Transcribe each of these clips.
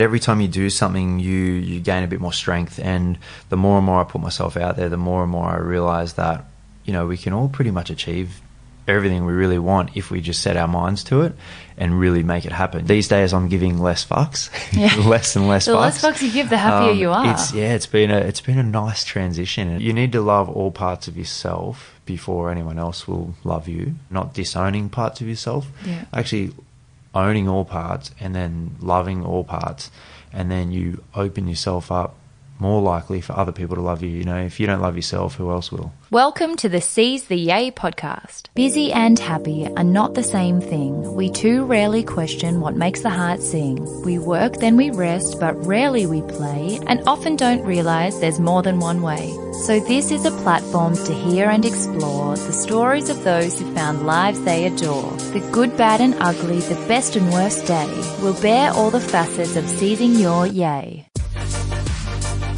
Every time you do something, you you gain a bit more strength, and the more and more I put myself out there, the more and more I realize that you know we can all pretty much achieve everything we really want if we just set our minds to it and really make it happen. These days, I'm giving less fucks, Yeah. less and less The fucks. less fucks you give, the happier Um, you are. It's yeah, it's been a it's been a nice transition. You need to love all parts of yourself before anyone else will love you. Not disowning parts of yourself. Yeah. Actually owning all parts and then loving all parts and then you open yourself up more likely for other people to love you. You know, if you don't love yourself, who else will? Welcome to the Seize the Yay podcast. Busy and happy are not the same thing. We too rarely question what makes the heart sing. We work, then we rest, but rarely we play, and often don't realize there's more than one way. So, this is a platform to hear and explore the stories of those who found lives they adore. The good, bad, and ugly, the best and worst day will bear all the facets of seizing your yay.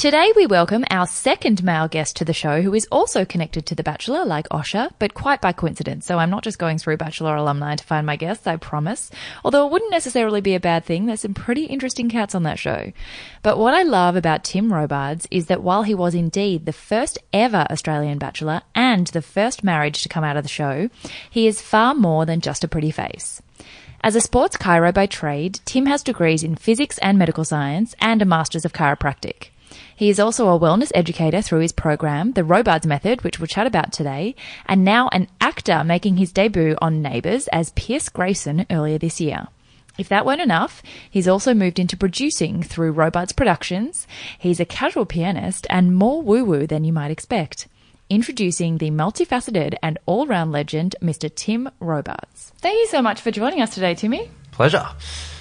Today we welcome our second male guest to the show who is also connected to The Bachelor like Osher, but quite by coincidence. So I'm not just going through Bachelor alumni to find my guests, I promise. Although it wouldn't necessarily be a bad thing, there's some pretty interesting cats on that show. But what I love about Tim Robards is that while he was indeed the first ever Australian Bachelor and the first marriage to come out of the show, he is far more than just a pretty face. As a sports chiro by trade, Tim has degrees in physics and medical science and a master's of chiropractic. He is also a wellness educator through his program, The Robards Method, which we'll chat about today, and now an actor making his debut on Neighbours as Pierce Greyson earlier this year. If that weren't enough, he's also moved into producing through Robards Productions. He's a casual pianist and more woo woo than you might expect. Introducing the multifaceted and all round legend, Mr. Tim Robards. Thank you so much for joining us today, Timmy. Pleasure.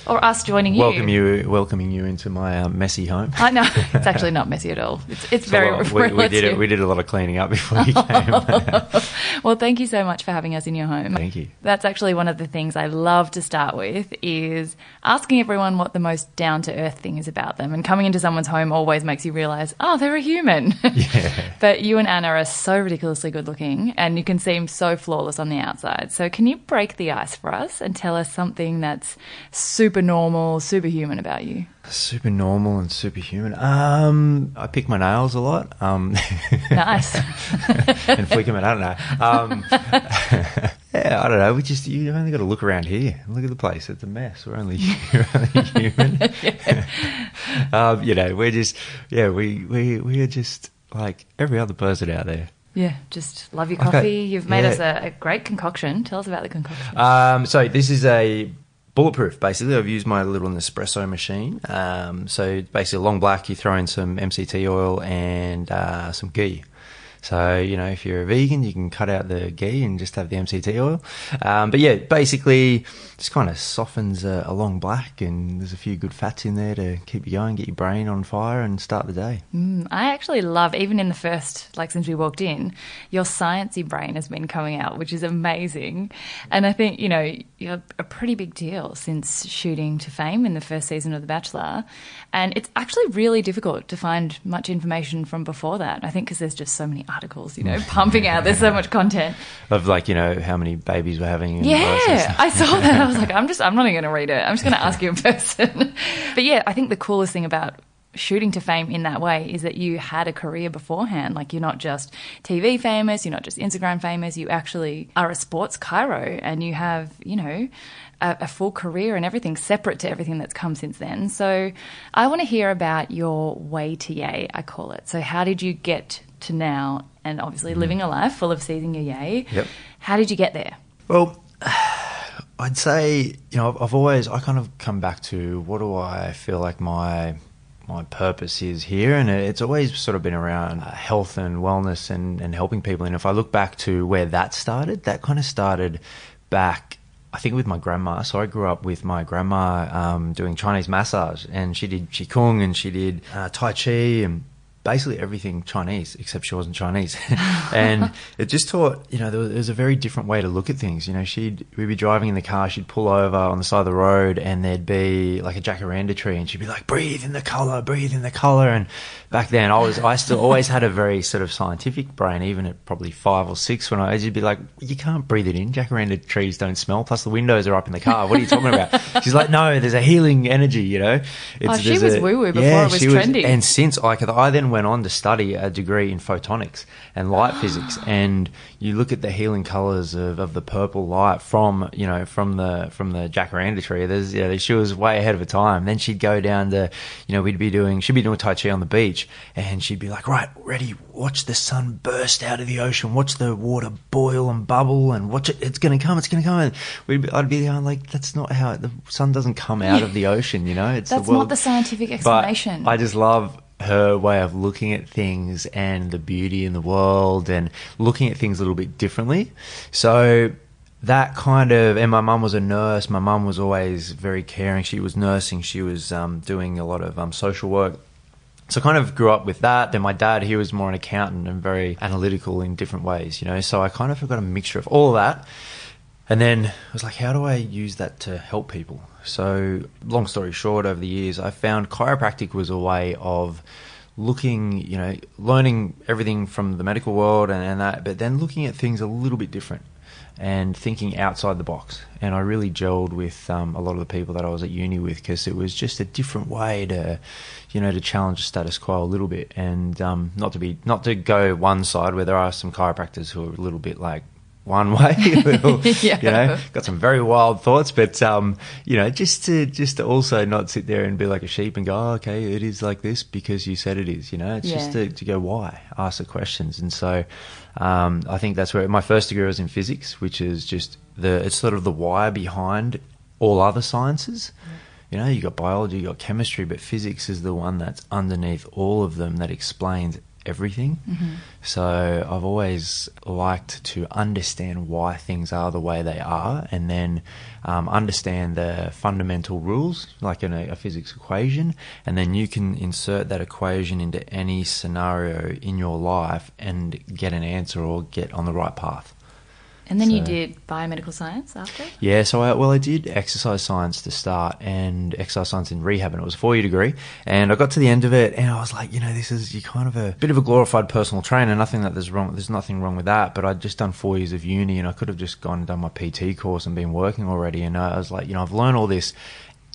Or us joining you. Welcome you, welcoming you into my uh, messy home. I know it's actually not messy at all. It's, it's very Well, we, we did it. We did a lot of cleaning up before you came. Well, thank you so much for having us in your home. Thank you. That's actually one of the things I love to start with is asking everyone what the most down to earth thing is about them. And coming into someone's home always makes you realize, oh, they're a human. Yeah. but you and Anna are so ridiculously good looking and you can seem so flawless on the outside. So can you break the ice for us and tell us something that's super normal, superhuman about you? super normal and superhuman. Um, I pick my nails a lot. Um, Nice. and flick them. And I don't know. Um, yeah, I don't know. We just—you've only got to look around here. Look at the place. It's a mess. We're only, we're only human. um, you know, we're just yeah. We we we are just like every other person out there. yeah, just love your Okay. coffee. You've made Yeah. us a, a great concoction. Tell us about the concoction. Um, so this is a bulletproof. Basically, I've used my little Nespresso machine. Um, so basically, a long black. You throw in some MCT oil and uh, some ghee. So you know, if you're a vegan, you can cut out the ghee and just have the MCT oil. Um, but yeah, basically, just kind of softens a, a long black, and there's a few good fats in there to keep you going, get your brain on fire, and start the day. Mm, I actually love, even in the first, like since we walked in, your sciencey brain has been coming out, which is amazing. And I think, you know, you're a pretty big deal since shooting to fame in the first season of The Bachelor. And it's actually really difficult to find much information from before that. I think because there's just so many articles, you know, pumping out. There's so much content. Of like you know how many babies we're having. and all that sort of Yeah. I saw that. I was like, I'm just, I'm not even going to read it. I'm just going to ask you in person. but yeah, I think the coolest thing about shooting to fame in that way is that you had a career beforehand. Like you're not just TV famous, you're not just Instagram famous. You actually are a sports chiro, and you have, you know. A, a full career and everything separate to everything that's come since then. So, I want to hear about your way to yay, I call it. So, how did you get to now and obviously mm-hmm. living a life full of seizing your yay? Yep. How did you get there? Well, I'd say you know I've, I've always I kind of come back to what do I feel like my my purpose is here, and it's always sort of been around uh, health and wellness and and helping people. And if I look back to where that started, that kind of started back. I think with my grandma. So I grew up with my grandma um, doing Chinese massage, and she did qigong and she did uh, tai chi and basically everything Chinese, except she wasn't Chinese. and it just taught, you know, there was, there was, a very different way to look at things. You know, she'd, we'd be driving in the car, she'd pull over on the side of the road and there'd be like a jacaranda tree and she'd be like, breathe in the color, breathe in the color. And back then I was, I still always had a very sort of scientific brain, even at probably five or six when I was, you'd be like, you can't breathe it in. Jacaranda trees don't smell. Plus the windows are up in the car. What are you talking about? She's like, no, there's a healing energy, you know? It's, oh, she was woo woo before yeah, it was trendy. Was, and since I, I then went on to study a degree in photonics and light ah. physics, and you look at the healing colors of, of the purple light from you know from the from the jacaranda tree. There's yeah, she was way ahead of her time. Then she'd go down to you know we'd be doing she'd be doing tai chi on the beach, and she'd be like, right, ready, watch the sun burst out of the ocean, watch the water boil and bubble, and watch it. It's going to come. It's going to come. And we'd be, I'd be going like, that's not how it, the sun doesn't come out of the ocean. You know, it's that's the not the scientific explanation. But I just love her way of looking at things and the beauty in the world and looking at things a little bit differently. So that kind of, and my mum was a nurse. My mum was always very caring. She was nursing. She was um, doing a lot of um, social work. So I kind of grew up with that. Then my dad, he was more an accountant and very analytical in different ways, you know. So I kind of got a mixture of all of that. And then I was like, how do I use that to help people? So, long story short, over the years, I found chiropractic was a way of looking, you know, learning everything from the medical world and, and that, but then looking at things a little bit different and thinking outside the box. And I really gelled with um, a lot of the people that I was at uni with because it was just a different way to, you know, to challenge the status quo a little bit. And um, not to be not to go one side where there are some chiropractors who are a little bit like one way. yeah. You know, got some very wild thoughts, but um, you know, just to just to also not sit there and be like a sheep and go, oh, okay, it is like this because you said it is. You know, it's yeah. just to, to go why, ask the questions, and so um, I think that's where my first degree was in physics, which is just the it's sort of the why behind all other sciences. Yeah. You know, you got biology, you got chemistry, but physics is the one that's underneath all of them that explains everything. Mm-hmm. So I've always liked to understand why things are the way they are and then um, understand the fundamental rules, like in a, a, physics equation, and then you can insert that equation into any scenario in your life and get an answer or get on the right path. And then so, you did biomedical science after? Yeah, so I, well, I did exercise science to start and exercise science in rehab, and it was a four year degree. And I got to the end of it, and I was like, you know, this is you kind of a bit of a glorified personal trainer. Nothing that there's wrong, there's nothing wrong with that. But I'd just done four years of uni, and I could have just gone and done my PT course and been working already. And I was like, you know, I've learned all this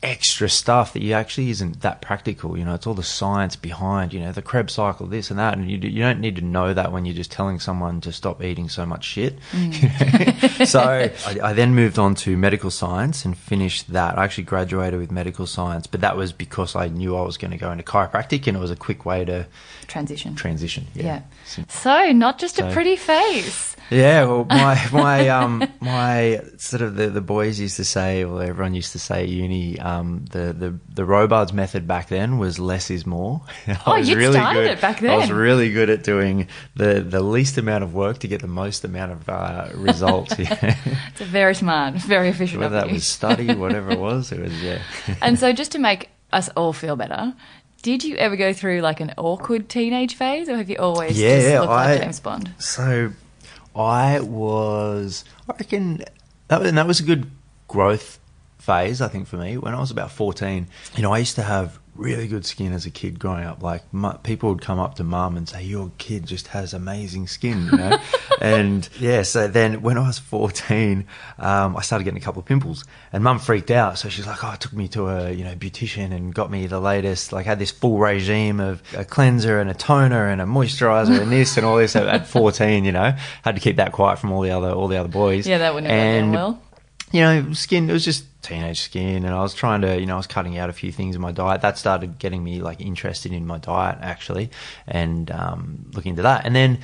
extra stuff that you actually isn't that practical. You know, it's all the science behind, you know, the Krebs cycle, this and that. And you, you don't need to know that when you're just telling someone to stop eating so much shit. Mm. so I, I, then moved on to medical science and finished that. I actually graduated with medical science, but that was because I knew I was going to go into chiropractic and it was a quick way to transition. Transition, yeah. yeah. So not just so, a pretty face. Yeah, well, my my um my sort of the, the boys used to say, or everyone used to say at uni, um, the the the Robards method back then was less is more. oh, you really started good. it back then. I was really good at doing the the least amount of work to get the most amount of uh, results. Yeah. it's a very smart, very efficient. Whether that was study, whatever it was, it was yeah. and so, just to make us all feel better, did you ever go through like an awkward teenage phase, or have you always yeah, just looked I, like James Bond? So I was, I reckon, that was, and that was a good growth phase, I think, for me. When I was about 14, you know, I used to have really good skin as a kid growing up. Like my, people would come up to mum and say, "Your kid just has amazing skin," you know. and yeah, so then when I was fourteen, um, I started getting a couple of pimples, and mum freaked out. So she's like, "Oh, took me to a you know beautician and got me the latest. Like had this full regime of a cleanser and a toner and a moisturizer and this and all this at fourteen. You know, had to keep that quiet from all the other all the other boys. Yeah, that wouldn't have and, well. You know, skin. It was just teenage skin and I was trying to, you know, I was cutting out a few things in my diet. That started getting me like interested in my diet actually and um, looking into that. And then,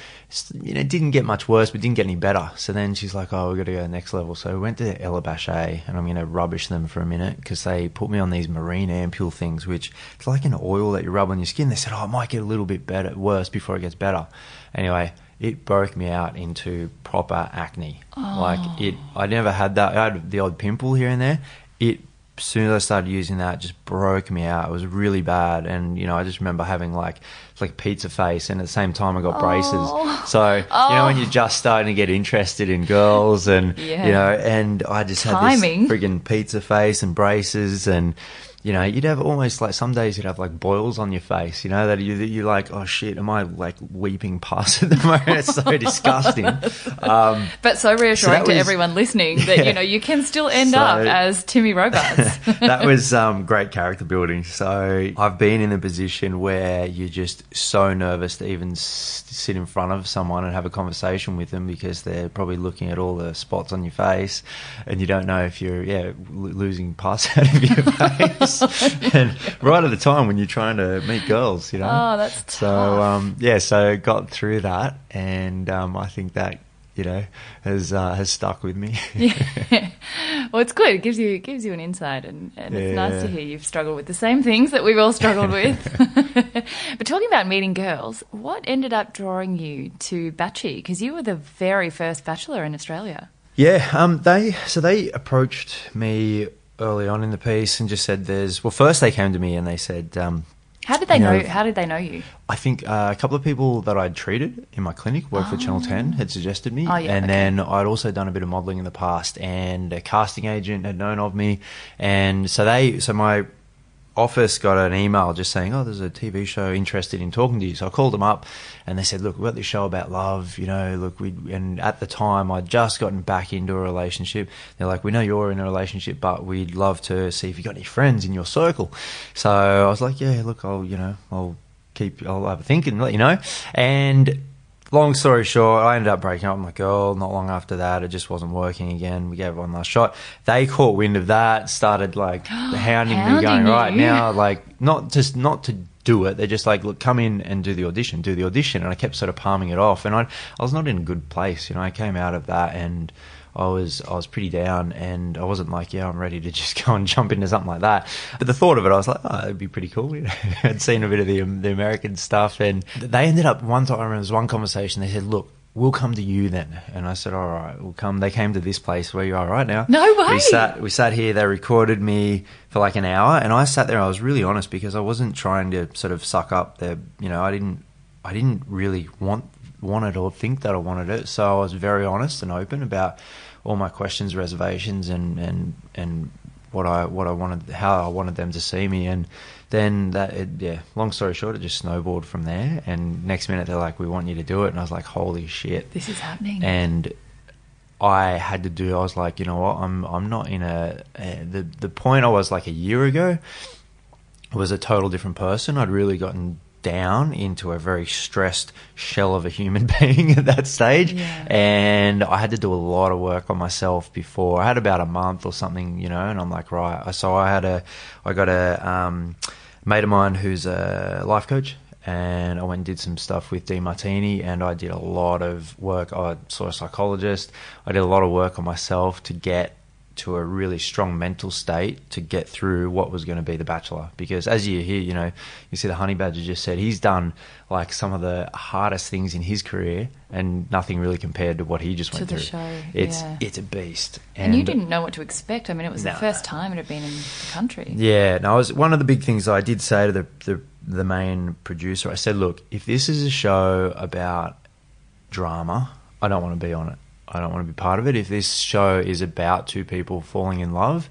you know, it didn't get much worse, but didn't get any better. So then she's like, oh, we've got to go to the next level. So we went to Ella Bache and I'm going to rubbish them for a minute because they put me on these marine ampule things, which it's like an oil that you rub on your skin. They said, oh, it might get a little bit better, worse before it gets better. Anyway, it broke me out into proper acne. Oh. Like it, I never had that. I had the odd pimple here and there. It as soon as I started using that, it just broke me out. It was really bad, and you know, I just remember having like like pizza face, and at the same time, I got Oh. braces. So you know, oh. when you're just starting to get interested in girls, and Yeah. you know, and I just had Timing. this friggin' pizza face and braces, and you know, you'd have almost like some days you'd have like boils on your face, you know, that you, you're like, oh shit, am I like weeping pus at the moment? It's so disgusting. Um, But so reassuring that to was- everyone listening that Yeah. you know you can still end So- up as Timmy Robards. that was um, great character building. So I've been in a position where you're just so nervous to even s- sit in front of someone and have a conversation with them because they're probably looking at all the spots on your face, and you don't know if you're yeah lo- losing pus out of your face. and right at the time when you're trying to meet girls, you know. Oh, that's so tough. um, yeah. So got through that, and um, I think that you know has uh, has stuck with me. yeah. Well, it's good. It gives you it gives you an insight, and, and it's nice to hear you've struggled with the same things that we've all struggled with. but talking about meeting girls, what ended up drawing you to Batchy? Because you were the very first bachelor in Australia. Yeah, um, they so they approached me early on in the piece and just said, "There's." Well, first they came to me and they said, um, How did they You know? know- How did they know you? "I think uh, a couple of people that I'd treated in my clinic worked for Channel Ten had suggested me, Oh, yeah, and okay. then I'd also done a bit of modelling in the past, and a casting agent had known of me, and so they, so my office got an email just saying, "Oh, there's a TV show interested in talking to you." So I called them up, and they said, "Look, we've got this show about love. You know, look, we." And at the time, I'd just gotten back into a relationship. They're like, "We know you're in a relationship, but we'd love to see if you got any friends in your circle." So I was like, "Yeah, look, I'll, you know, I'll keep, I'll have a think and let you know." And long story short, I ended up breaking up with my girl. Not long after that, it just wasn't working again. We gave it one last shot. They caught wind of that, started like hounding, me, Hounding going right now, like not just not to do it. They're just like, look, come in and do the audition, do the audition. And I kept sort of palming it off, and I I was not in a good place. You know, I came out of that and. I was I was pretty down, and I wasn't like, yeah, I'm ready to just go and jump into something like that. But the thought of it, I was like, oh, it'd be pretty cool. You know, I'd seen a bit of the um, the American stuff, and they ended up one time. I remember there was one conversation. They said, look. We'll come to you then, and I said, "All right, we'll come." They came to this place where you are right now. No way. We sat, we sat here. They recorded me for like an hour, and I sat there. I was really honest because I wasn't trying to sort of suck up their. You know, I didn't. I didn't really want want it or think that I wanted it. So I was very honest and open about all my questions, reservations, and and and what I what I wanted, how I wanted them to see me, and then that it, yeah. Long story short, it just snowballed from there. And next minute they're like, "We want you to do it," and I was like, "Holy shit!" This is happening. and I had to do. I was like, you know what? I'm I'm not in a, a the the point I was like a year ago was a total different person. I'd really gotten down into a very stressed shell of a human being at that stage, Yeah. and I had to do a lot of work on myself before. I had about a month or something, you know, and I'm like, right. So I had a, I got a um, mate of mine who's a life coach, and I went and did some stuff with Dean Martini, and I did a lot of work. I saw a psychologist. I did a lot of work on myself to get to a really strong mental state to get through what was going to be the Bachelor. Because as you hear, you know, you see the Honey Badger just said he's done like some of the hardest things in his career, and nothing really compared to what he just To went the through. show, It's yeah. it's a beast. and you didn't know what to expect. I mean, it was No. the first time it had been in the country. Yeah, no, I was one of the big things I did say to the, the the main producer. I said, look, if this is a show about drama, I don't want to be on it. I don't want to be part of it. If this show is about two people falling in love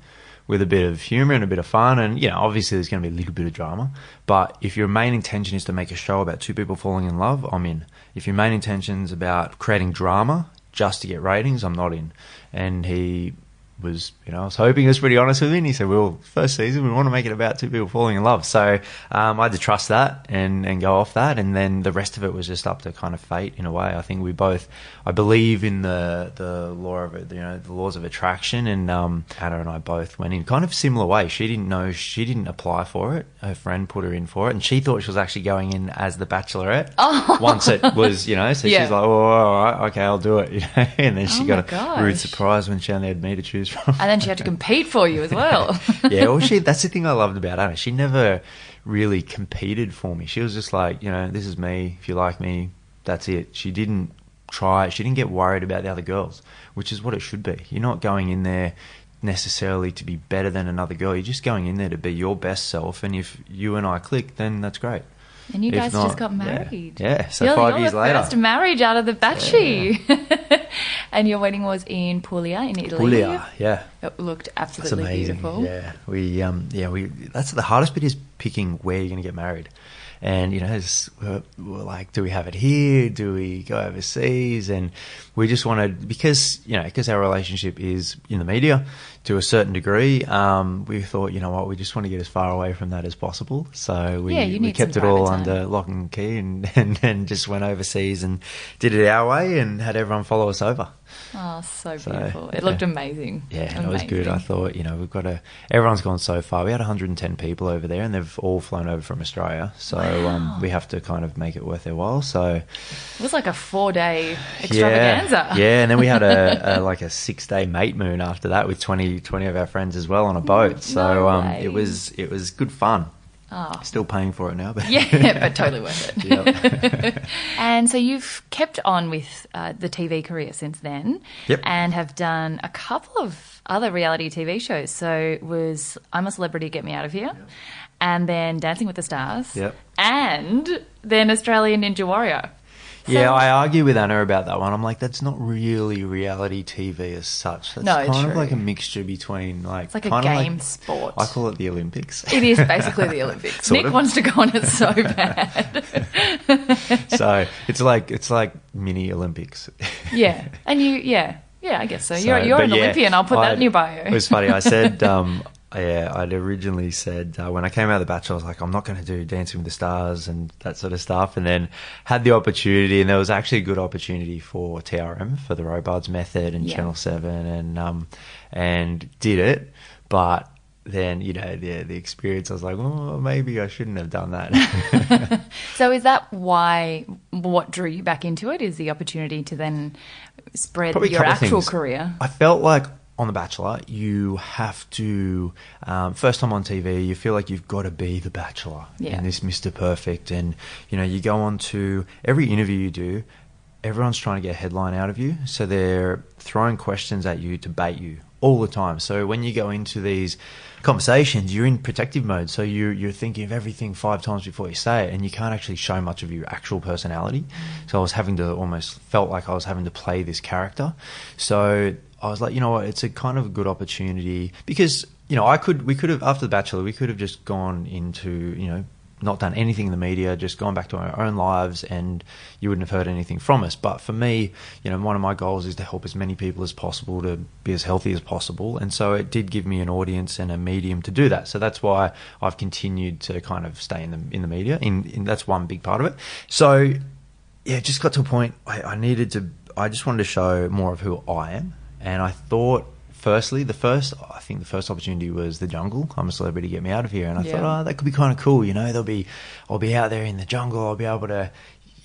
with a bit of humor and a bit of fun, and you know, obviously there's going to be a little bit of drama, but if your main intention is to make a show about two people falling in love, I'm in. If your main intention is about creating drama just to get ratings, I'm not in. And he was, you know, I was hoping he was pretty honest with me. And he said, well, first season, we want to make it about two people falling in love. So um, I had to trust that and, and go off that. And then the rest of it was just up to kind of fate in a way. I think we both, I believe in the, the law of it, you know, the laws of attraction. And um, Anna and I both went in kind of similar way. She didn't know, she didn't apply for it. Her friend put her in for it. And she thought she was actually going in as the bachelorette once it was, you know, so Yeah. she's like, oh, all right, okay, I'll do it. You know? And then she Oh got a rude surprise when she only had me to choose from. And then she had to compete for you as well. yeah, well, she that's the thing I loved about Anna. She never really competed for me. She was just like, you know, this is me. If you like me, that's it. She didn't try. She didn't get worried about the other girls, which is what it should be. You're not going in there necessarily to be better than another girl. You're just going in there to be your best self, and if you and I click, then that's great. And you If guys not, just got married. Yeah, so you're, 5 you're years the later. First marriage out of the Batchy. and your wedding was in Puglia in Italy. Puglia, yeah. It looked That's absolutely amazing. beautiful. Yeah, we um, yeah we. That's the hardest bit is picking where you're going to get married, and you know, it's, we're, we're like, do we have it here? Do we go overseas? And we just wanted because you know because our relationship is in the media to a certain degree. Um, we thought, you know what, we just want to get as far away from that as possible. So we Yeah, we kept it all time. under lock and key, and, and and just went overseas and did it our way, and had everyone follow us over. Oh, so So, beautiful. It yeah. looked amazing. Yeah, and it was good. I thought, you know, we've got a. Everyone's gone so far. We had 110 people over there, and they've all flown over from Australia. So um, we have to kind of make it worth their while. So It was like a four day extravaganza. yeah, yeah, and then we had a, a like a six day mate moon after that with 20, 20 of our friends as well on a boat. So No um, it was it was good fun. Oh. Still paying for it now, but Yeah, but totally worth it. Yep. And so you've kept on with uh, the TV career since then, Yep. and have done a couple of other reality TV shows. So it was I'm a Celebrity, Get Me Out of Here, and then Dancing with the Stars, Yep. and then Australian Ninja Warrior. Yeah, I argue with Anna about that one. I'm like, that's not really reality TV as such. That's No, it's kind of true. like a mixture between like It's like a kind of game sport. I call it the Olympics. It is basically the Olympics. Sort Nick of. wants to go on it so bad. so it's like it's like mini Olympics. yeah, and you, yeah, yeah, I guess so. So, you're you're but an yeah, Olympian. I'll put that I- in your bio. It was funny. I said, um, yeah, I'd originally said uh, when I came out of the Bachelor, I was like, I'm not going to do Dancing with the Stars and that sort of stuff. And then had the opportunity, and there was actually a good opportunity for TRM for the Robards Method and Yeah. Channel Seven, and um, and did it, but. Then you know the the experience. I was like, oh, maybe I shouldn't have done that. So is that why what drew you back into it is the opportunity to then spread Probably your actual things. career? I felt like on The Bachelor, you have to, um, first time on TV, you feel like you've got to be The Bachelor Yeah. and this Mr. Perfect. And, you know, you go on to every interview you do, everyone's trying to get a headline out of you. So they're throwing questions at you to bait you all the time. So when you go into these conversations, you're in protective mode. So you, you're thinking of everything five times before you say it, and you can't actually show much of your actual personality. So I was having to almost felt like I was having to play this character. So I was like, you know what, it's a kind of a good opportunity because you know I could we could have after the Bachelor we could have just gone into you know not done anything in the media, just gone back to our own lives, and you wouldn't have heard anything from us. But for me, you know, one of my goals is to help as many people as possible to be as healthy as possible, and so it did give me an audience and a medium to do that. So that's why I've continued to kind of stay in the in the media. In, in that's one big part of it. So yeah, it just got to a point I, I needed to. I just wanted to show more of who I am, and I thought. Firstly, the first, I think the first opportunity was the jungle. I'm a celebrity, get me out of here. And I Yeah. thought, oh, that could be kind of cool. You know, there'll be, I'll be out there in the jungle. I'll be able to,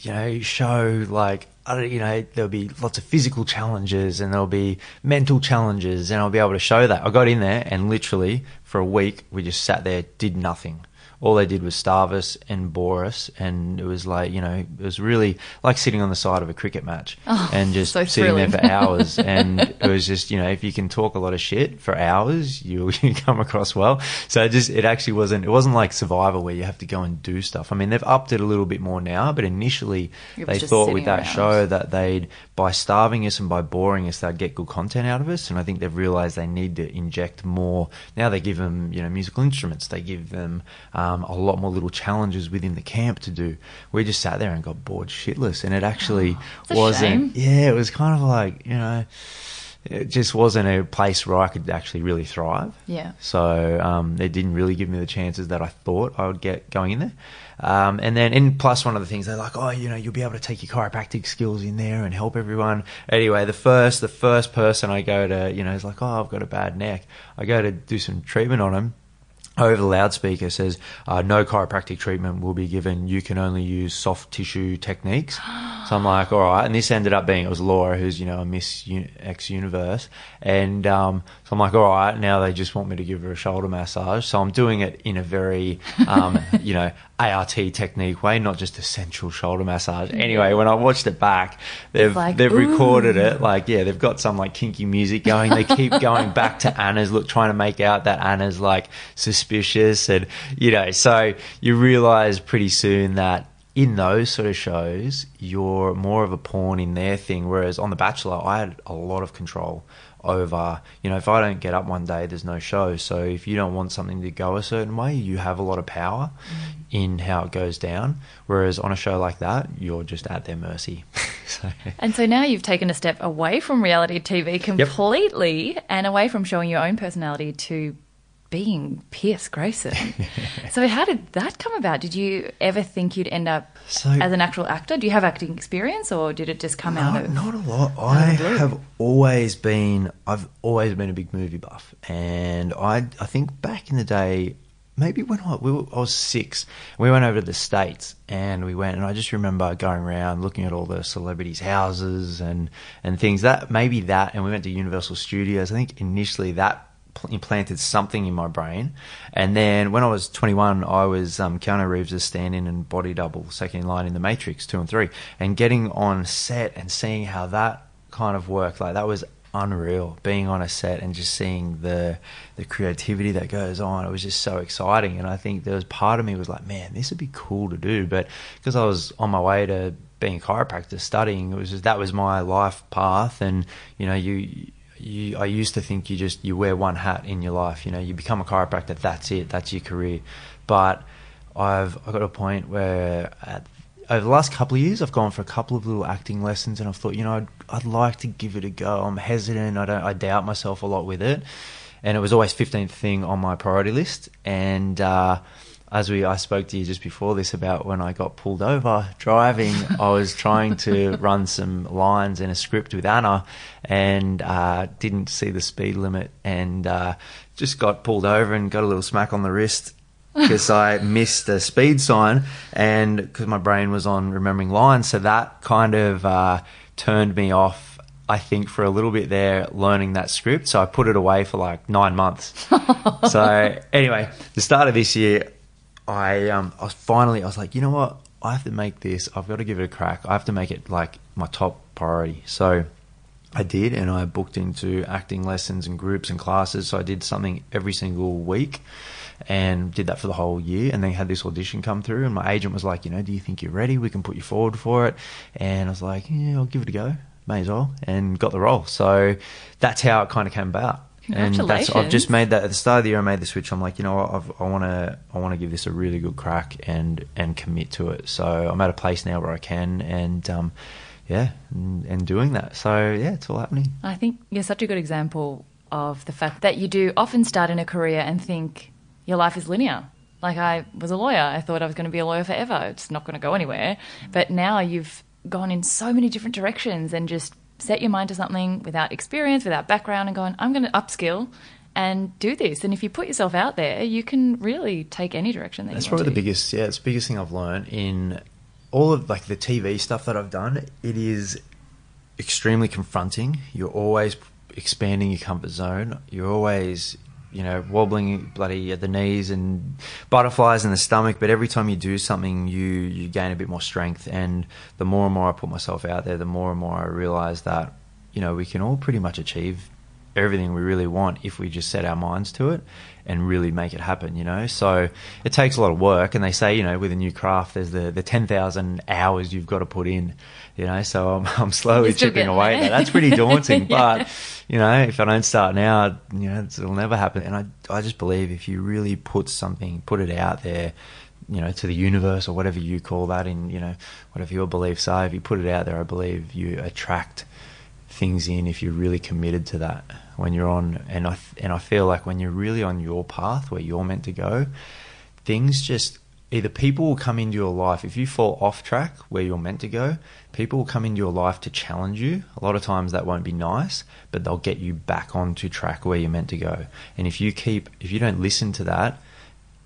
you know, show like, I don't, you know, there'll be lots of physical challenges and there'll be mental challenges, and I'll be able to show that. I got in there and literally for a week we just sat there, did nothing. All they did was starve us and bore us, and it was like you know, it was really like sitting on the side of a cricket match Oh, and just so sitting there for hours. and it was just you know, if you can talk a lot of shit for hours, you you come across well. So it just it actually wasn't it wasn't like Survivor where you have to go and do stuff. I mean, they've upped it a little bit more now, but initially they thought with that around. show that they'd by starving us and by boring us they'd get good content out of us and I think they've realized they need to inject more. Now they give them you know musical instruments. They give them um, a lot more little challenges within the camp to do. We just sat there and got bored shitless and it actually a wasn't yeah it was kind of like you know it just wasn't a place where I could actually really thrive. Yeah. so um, it didn't really give me the chances that I thought I would get going in there. Um, and then, and plus, one of the things they're like, oh, you know, you'll be able to take your chiropractic skills in there and help everyone. Anyway, the first, the first person I go to, you know, is like, oh, I've got a bad neck. I go to do some treatment on him. Over the loudspeaker says, uh, no chiropractic treatment will be given. You can only use soft tissue techniques. So I'm like, all right. And this ended up being, it was Laura, who's, you know, a Miss X Universe. And um, so I'm like, all right, now they just want me to give her a shoulder massage. So I'm doing it in a very, um, you know, ART technique way, not just a central shoulder massage. Anyway, when I watched it back, they've like, they've recorded it. Like, yeah, they've got some like kinky music going. They keep going back to Anna's look, trying to make out that Anna's like suspicious, and you know, so you realize pretty soon that in those sort of shows, you're more of a pawn in their thing. Whereas on The Bachelor, I had a lot of control over, you know, if I don't get up one day, there's no show. So if you don't want something to go a certain way, you have a lot of power mm. in how it goes down. Whereas on a show like that, you're just at their mercy. so, And so now you've taken a step away from reality TV completely and away from showing your own personality to being Pierce Greyson. so how did that come about? Did you ever think you'd end up So- as an actual actor? Do you have acting experience or did it just come out Not, of not a lot. I of the blue. have always been. I've always been a big movie buff, and I. I think back in the day, maybe when I, we were, I was six, we went over to the states, and we went, and I just remember going around looking at all the celebrities' houses and and things. That maybe that, and we went to Universal Studios. I think initially that implanted something in my brain. And then when I was 21, I was um, Keanu Reeves' stand-in and body double, second in line in The Matrix 2 and 3. And getting on set and seeing how that kind of worked, like that was unreal. Being on a set and just seeing the the creativity that goes on, it was just so exciting. And I think there was part of me was like, man, this would be cool to do. But because I was on my way to being a chiropractor, studying, it was just, that was my life path. And you know, you you, I used to think you just you wear one hat in your life. You know, you become a chiropractor. That's it. That's your career. But I've I got a point where at, over the last couple of years, I've gone for a couple of little acting lessons, and I've thought, you know, I'd, I'd like to give it a go. I'm hesitant. I don't. I doubt myself a lot with it, and it was always 15th thing on my priority list. And uh, as we, I spoke to you just before this about when I got pulled over driving, I was trying to run some lines in a script with Anna, and uh, didn't see the speed limit, and uh, just got pulled over and got a little smack on the wrist because I missed the speed sign and because my brain was on remembering lines. So that kind of uh, turned me off, I think, for a little bit there, learning that script. So I put it away for like nine months. so anyway, the start of this year, I um, I was finally I was like, you know what, I have to make this. I've got to give it a crack. I have to make it like my top priority. So I did, and I booked into acting lessons and groups and classes. So I did something every single week, and did that for the whole year. And then had this audition come through, and my agent was like, you know, do you think you're ready? We can put you forward for it. And I was like, yeah, I'll give it a go. May as well, and got the role. So that's how it kind of came about. And that's I've just made that at the start of the year. I made the switch. I'm like, you know what, I've, I want to, I want to give this a really good crack and and commit to it. So I'm at a place now where I can, and um, yeah, and, and doing that. So yeah, it's all happening. I think you're such a good example of the fact that you do often start in a career and think your life is linear. Like I was a lawyer, I thought I was going to be a lawyer forever. It's not going to go anywhere. But now you've gone in so many different directions and just set your mind to something without experience, without background, and going, I'm going to upskill and do this. And if you put yourself out there, you can really take any direction that That's you want That's probably the biggest, yeah, it's the biggest thing I've learned in all of like the TV stuff that I've done. It is extremely confronting. You're always expanding your comfort zone. You're always, you know, wobbling bloody at the knees and butterflies in the stomach. But every time you do something, you you gain a bit more strength. And the more and more I put myself out there, the more and more I realize that you know we can all pretty much achieve everything we really want if we just set our minds to it and really make it happen, you know. So it takes a lot of work, and they say, you know, with a new craft, there's the the ten thousand hours you've got to put in, you know. So I'm I'm slowly chipping away. that. That's pretty daunting, Yeah. but you know, if I don't start now, you know, it's- it'll never happen. And I I just believe if you really put something, put it out there. You know, to the universe or whatever you call that, in you know, whatever your beliefs are. If you put it out there, I believe you attract things in if you're really committed to that when you're on and I and I feel like when you're really on your path where you're meant to go things just either people will come into your life if you fall off track where you're meant to go people will come into your life to challenge you a lot of times that won't be nice but they'll get you back onto track where you're meant to go and if you keep if you don't listen to that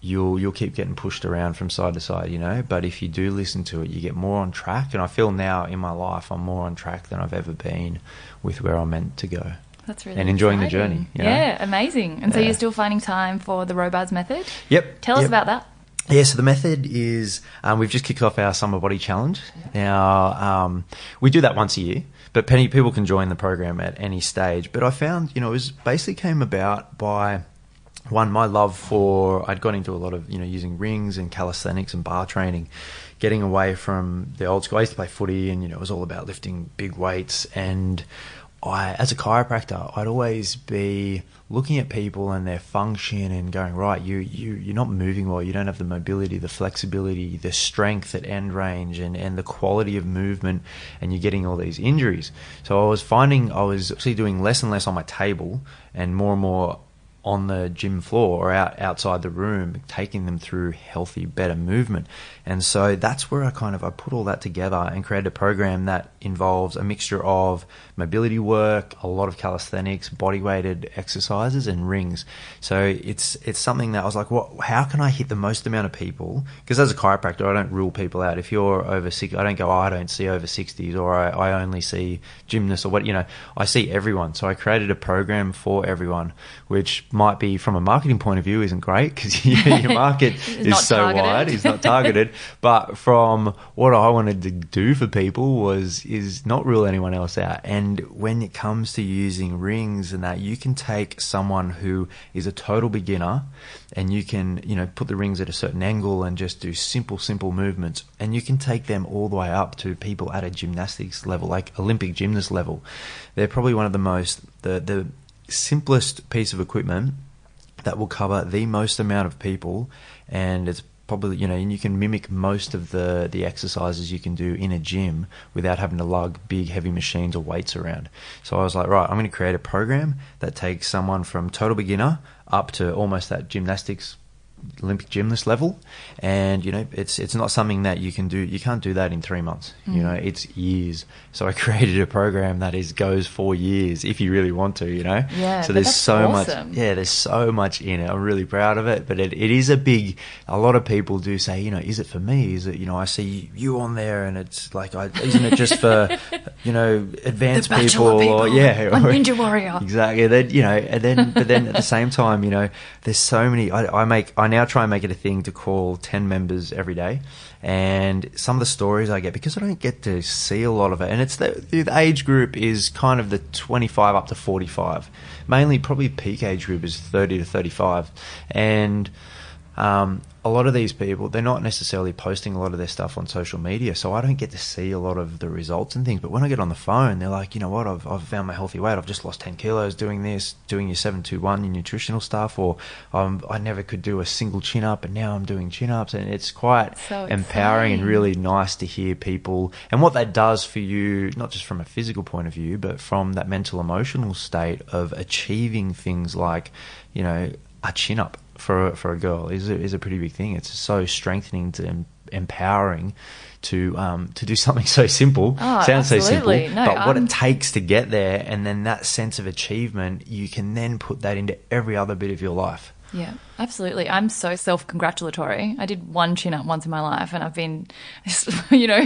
you'll you'll keep getting pushed around from side to side, you know. But if you do listen to it, you get more on track. And I feel now in my life, I'm more on track than I've ever been with where I'm meant to go. That's really and enjoying the journey. you know? Yeah, amazing. And so Yeah. you're still finding time for the Robards method? Yep. Tell us about that. Yeah, so the method is um, we've just kicked off our summer body challenge. Now um, we do that once a year, but penny people can join the program at any stage. But I found, you know, it was basically came about by one my love for I'd got into a lot of you know using rings and calisthenics and bar training, getting away from the old school. I used to play footy, and you know it was all about lifting big weights. And I, as a chiropractor, I'd always be looking at people and their function and going right. You you you're not moving well. You don't have the mobility, the flexibility, the strength at end range, and and the quality of movement, and you're getting all these injuries. So I was finding I was actually doing less and less on my table and more and more on the gym floor or out outside the room, taking them through healthy, better movement. And so that's where I kind of I put all that together and created a program that involves a mixture of mobility work, a lot of calisthenics, body weighted exercises, and rings. So it's it's something that I was like, what? How can I hit the most amount of people? Because as a chiropractor, I don't rule people out. If you're over six, I don't go, oh, I don't see over sixties, or I, I only see gymnasts, or what you know. I see everyone. So I created a program for everyone, which might be from a marketing point of view isn't great because your market is so targeted. wide, it's not targeted. but from what I wanted to do for people was is not rule anyone else out. And when it comes to using rings and that, you can take someone who is a total beginner and you can you know put the rings at a certain angle and just do simple simple movements. And you can take them all the way up to people at a gymnastics level like olympic gymnast level. They're probably one of the most the the simplest piece of equipment that will cover the most amount of people. And it's probably you know and you can mimic most of the the exercises you can do in a gym without having to lug big heavy machines or weights around. So i was like right i'm going to create a program that takes someone from total beginner up to almost that gymnastics Olympic gymnast level, and you know it's it's not something that you can do. You can't do that in three months. Mm. You know it's years. So I created a program that is goes for years if you really want to. You know. Yeah, So there's so awesome. much. Yeah, there's so much in it. I'm really proud of it. But it, it is a big. A lot of people do say, you know, is it for me? Is it you know I see you on there, and it's like, I, isn't it just for you know advanced bachelor people, or yeah, I'm or- Ninja Warrior. Exactly. Then you know, and then but then at the same time, you know, there's so many. I, I make. I now try and make it a thing to call ten members every day, and some of the stories I get because I don't get to see a lot of it, and it's the, the age group is kind of the 25 up to 45. Mainly, probably peak age group is 30 to 35, and um, a lot of these people they're not necessarily posting a lot of their stuff on social media so i don't get to see a lot of the results and things. But when i get on the phone they're like you know what? I've, I've found my healthy weight. I've just lost 10 kilos doing this doing your 721 your nutritional stuff or um, i never could do a single chin up and now i'm doing chin ups. And it's quite So empowering and really nice to hear people and what that does for you not just from a physical point of view but from that mental emotional state of achieving things like you know a chin up for a, for a girl is a, is a pretty big thing. It's so strengthening to em- empowering to um, to do something so simple. Oh, Sounds so simple, absolutely. No, but what it takes to get there, and then that sense of achievement, you can then put that into every other bit of your life. Yeah, absolutely. I'm so self congratulatory. I did one chin up once in my life, and I've been, you know,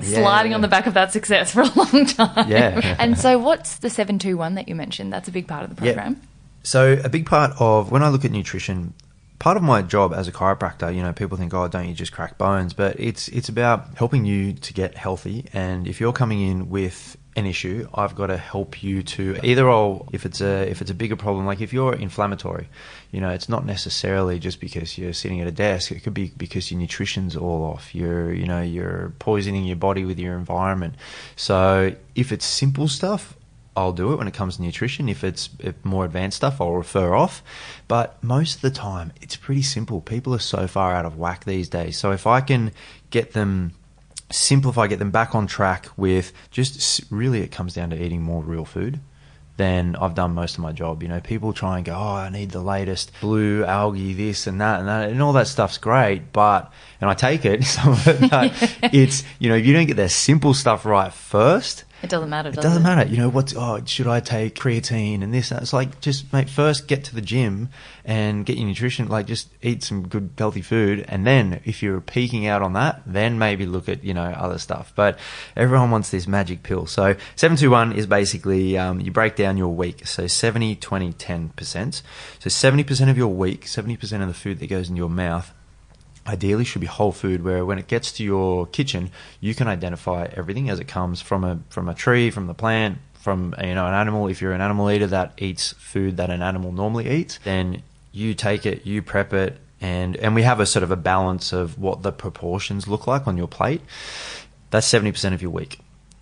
sliding on the back of that success for a long time. Yeah. and so, what's the 721 that you mentioned? That's a big part of the Yeah. program. So a big part of when I look at nutrition, part of my job as a chiropractor, you know, people think, "Oh, don't you just crack bones?" But it's it's about helping you to get healthy. And if you're coming in with an issue, I've got to help you to either I'll if it's a if it's a bigger problem, like if you're inflammatory, you know, it's not necessarily just because you're sitting at a desk. It could be because your nutrition's all off. You're you know you're poisoning your body with your environment. So if it's simple stuff, I'll do it when it comes to nutrition. If it's more advanced stuff, I'll refer off. But most of the time, it's pretty simple. People are so far out of whack these days. So if I can get them simplify, get them back on track with just really, it comes down to eating more real food. Then I've done most of my job. You know, people try and go, oh, I need the latest blue algae, this and that and that, and all that stuff's great. But and I take it, some of it, but it's you know, if you don't get the simple stuff right first, It doesn't matter, it does doesn't it? matter. You know, what's, oh, should I take creatine and this? And? It's like, just, mate, first get to the gym and get your nutrition, like, just eat some good, healthy food. And then, if you're peaking out on that, then maybe look at, you know, other stuff. But everyone wants this magic pill. So, 721 is basically, um, you break down your week. So, 70, 20, 10%. So, 70% of your week, 70% of the food that goes in your mouth ideally should be whole food where when it gets to your kitchen you can identify everything as it comes from a from a tree from the plant from you know an animal. If you're an animal eater that eats food that an animal normally eats then you take it you prep it and and we have a sort of a balance of what the proportions look like on your plate. That's 70% of your week.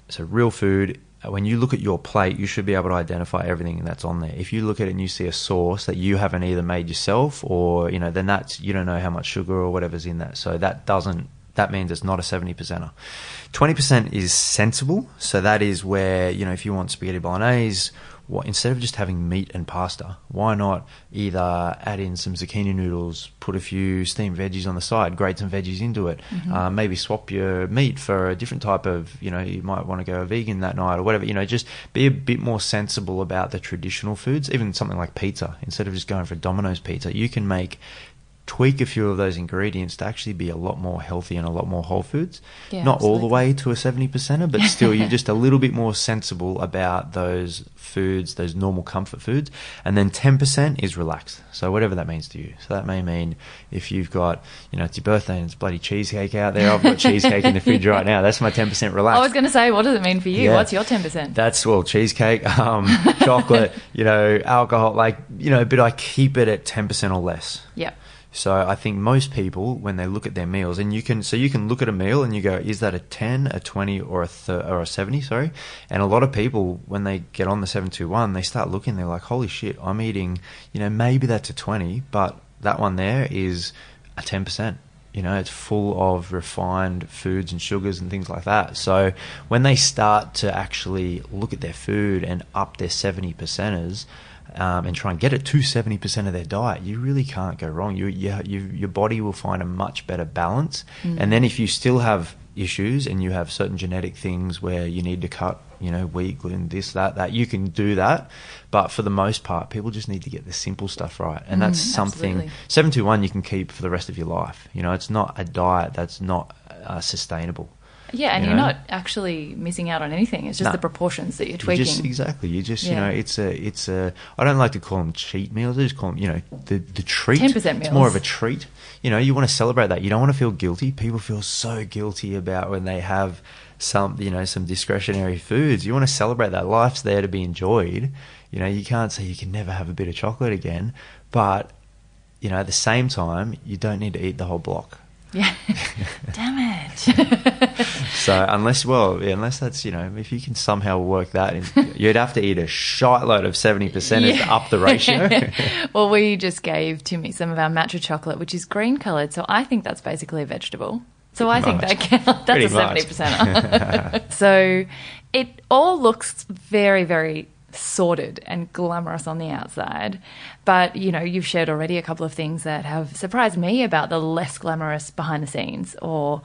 So real food Uh, when you look at your plate, you should be able to identify everything that's on there. If you look at it and you see a sauce that you haven't either made yourself or, you know, then that's, you don't know how much sugar or whatever's in that. So that doesn't, that means it's not a 70 percenter. 20% is sensible. So that is where, you know, if you want spaghetti bolognese what, instead of just having meat and pasta, why not either add in some zucchini noodles, put a few steamed veggies on the side, grate some veggies into it, mm-hmm. uh, maybe swap your meat for a different type of, you know, you might want to go vegan that night or whatever, you know, just be a bit more sensible about the traditional foods, even something like pizza. Instead of just going for Domino's pizza, you can make tweak a few of those ingredients to actually be a lot more healthy and a lot more whole foods. Yeah, Not absolutely. all the way to a 70 percenter, but still you're just a little bit more sensible about those foods, those normal comfort foods. And then 10% is relaxed. So whatever that means to you. So that may mean if you've got, you know, it's your birthday and it's bloody cheesecake out there. I've got cheesecake in the fridge right now. That's my 10% relaxed. I was going to say, what does it mean for you? Yeah. What's your 10%? That's, well, cheesecake, um, chocolate, you know, alcohol, like, you know, but I keep it at 10% or less. Yeah. So I think most people, when they look at their meals, and you can, so you can look at a meal and you go, is that a 10, a 20, or a, or a 70, sorry? And a lot of people, when they get on the 721, they start looking, they're like, holy shit, I'm eating, you know, maybe that's a 20, but that one there is a 10%. You know, it's full of refined foods and sugars and things like that. So when they start to actually look at their food and up their 70 percenters, um, and try and get it to 70% of their diet, you really can't go wrong. You, you, you your body will find a much better balance. Mm. And then if you still have issues and you have certain genetic things where you need to cut, you know, wheat, gluten, this, that, that, you can do that. But for the most part, people just need to get the simple stuff right. And that's mm, something, 721 you can keep for the rest of your life. You know, it's not a diet that's not uh, sustainable. Yeah, and you are not actually missing out on anything. It's just the proportions that you're tweaking. You just, exactly. You just, yeah. you know, it's a, it's a. I don't like to call them cheat meals. I just call them, you know, the the treat. Ten percent meals. It's more of a treat. You know, you want to celebrate that. You don't want to feel guilty. People feel so guilty about when they have some, you know, some discretionary foods. You want to celebrate that. Life's there to be enjoyed. You know, you can't say you can never have a bit of chocolate again, but you know, at the same time, you don't need to eat the whole block. Yeah. Damn it. so unless well, yeah, unless that's you know, if you can somehow work that in, you'd have to eat a shitload of seventy percent yeah. to up the ratio. well, we just gave Timmy some of our matcha chocolate, which is green coloured, so I think that's basically a vegetable. So I think that counts. That's a seventy percent. so it all looks very, very sorted and glamorous on the outside. But, you know, you've shared already a couple of things that have surprised me about the less glamorous behind the scenes or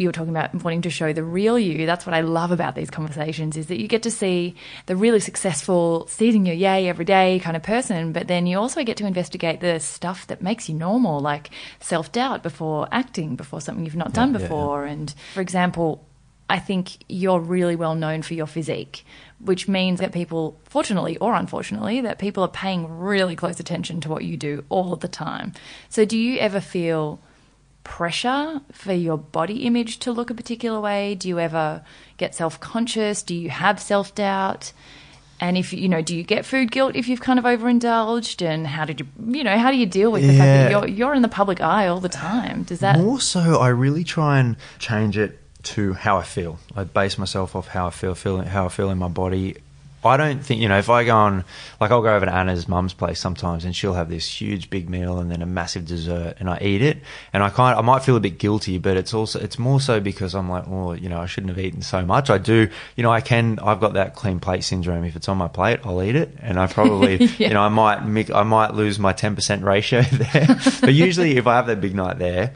you were talking about wanting to show the real you. That's what I love about these conversations is that you get to see the really successful, seizing your yay every day kind of person, but then you also get to investigate the stuff that makes you normal, like self doubt before acting, before something you've not done yeah, before. Yeah, yeah. And for example, I think you're really well known for your physique, which means that people, fortunately or unfortunately, that people are paying really close attention to what you do all the time. So, do you ever feel pressure for your body image to look a particular way? Do you ever get self conscious? Do you have self doubt? And if you know, do you get food guilt if you've kind of overindulged? And how did you, you know, how do you deal with the fact that you're you're in the public eye all the time? Does that more so? I really try and change it to how I feel. I base myself off how I feel, feel how I feel in my body. I don't think you know if I go on like I'll go over to Anna's mum's place sometimes and she'll have this huge big meal and then a massive dessert and I eat it. And I kind I might feel a bit guilty but it's also it's more so because I'm like well you know I shouldn't have eaten so much. I do you know I can I've got that clean plate syndrome. If it's on my plate I'll eat it. And I probably yeah. you know I might I might lose my 10% ratio there. But usually if I have that big night there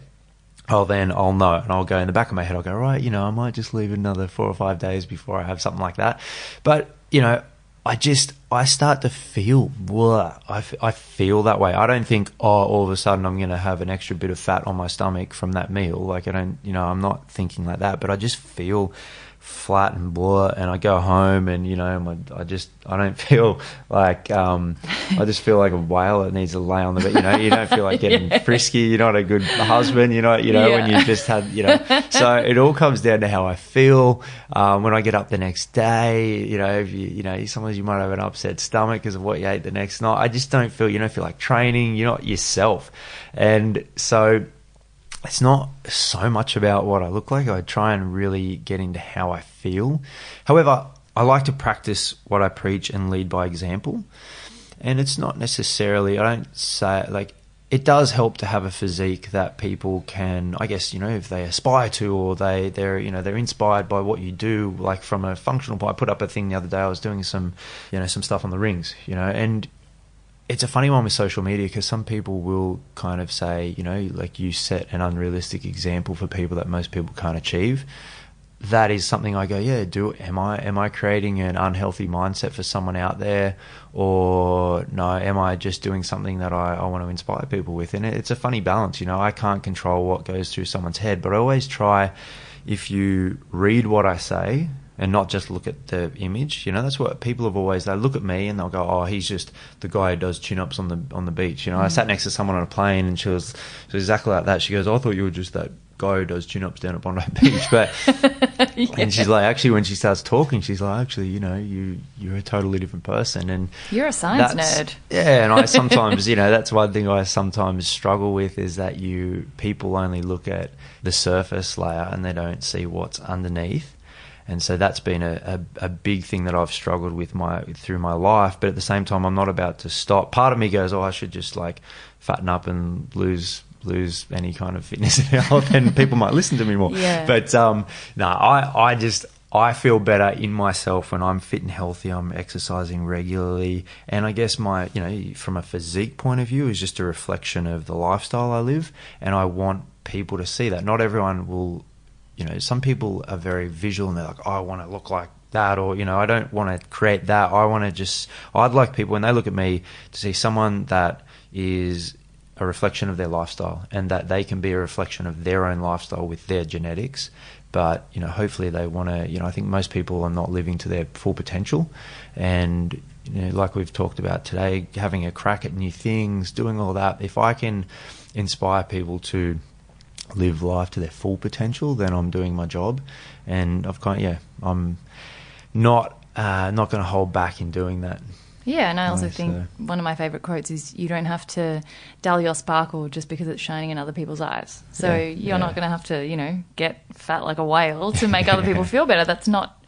I'll then I'll know and I'll go in the back of my head I'll go right you know I might just leave another four or five days before I have something like that. But you know I just I start to feel blah, I, I feel that way. I don't think oh all of a sudden I'm going to have an extra bit of fat on my stomach from that meal. Like I don't you know I'm not thinking like that but I just feel flat and blah, and I go home and you know my, I just I don't feel like um, I just feel like a whale that needs to lay on the bed. You know, you don't feel like getting Yeah. frisky. You're not a good husband. You know, you know when you just had you know. So it all comes down to how I feel um, when I get up the next day. You know, if you you know sometimes you might have an upset stomach because of what you ate the next night. I just don't feel you don't feel like training. You're not yourself, and so it's not so much about what I look like. I try and really get into how I feel. However, I like to practice what I preach and lead by example. And it's not necessarily, I don't say, like, it does help to have a physique that people can, I guess, you know, if they aspire to or they, they're, you know, they're inspired by what you do, like from a functional point. I put up a thing the other day, I was doing some, you know, some stuff on the rings, you know, and it's a funny one with social media because some people will kind of say, you know, like you set an unrealistic example for people that most people can't achieve. That is something I go, yeah, do am I am I creating an unhealthy mindset for someone out there or no, am I just doing something that I, I want to inspire people with? And it- it's a funny balance, you know, I can't control what goes through someone's head, but I always try if you read what I say and not just look at the image. You know, that's what people have always. They look at me and they'll go, "Oh, he's just the guy who does chin ups on the on the beach." You know, I mm. sat next to someone on a plane and she was, she was exactly like that. She goes, "I thought you were just that." guy who does tune ups down at Bondi Beach but and she's like actually when she starts talking she's like actually you know you you're a totally different person and You're a science nerd. Yeah, and I sometimes, you know, that's one thing I sometimes struggle with is that you people only look at the surface layer and they don't see what's underneath. And so that's been a, a, a big thing that I've struggled with my through my life. But at the same time, I'm not about to stop. Part of me goes, "Oh, I should just like fatten up and lose lose any kind of fitness and health, and people might listen to me more." Yeah. But um, no, I I just I feel better in myself when I'm fit and healthy. I'm exercising regularly, and I guess my you know from a physique point of view is just a reflection of the lifestyle I live, and I want people to see that. Not everyone will, you know, some people are very visual and they're like, oh, I want to look like that, or you know, I don't want to create that. I want to just I'd like people when they look at me to see someone that is a reflection of their lifestyle and that they can be a reflection of their own lifestyle with their genetics but you know hopefully they want to you know i think most people are not living to their full potential and you know like we've talked about today having a crack at new things doing all that if i can inspire people to live life to their full potential then i'm doing my job and i've kind of yeah i'm not uh, not going to hold back in doing that Yeah, and I also Right, think so- one of my favorite quotes is you don't have to dull your sparkle just because it's shining in other people's eyes. So Yeah, you're yeah. not going to have to, you know, get fat like a whale to make other people feel better. That's not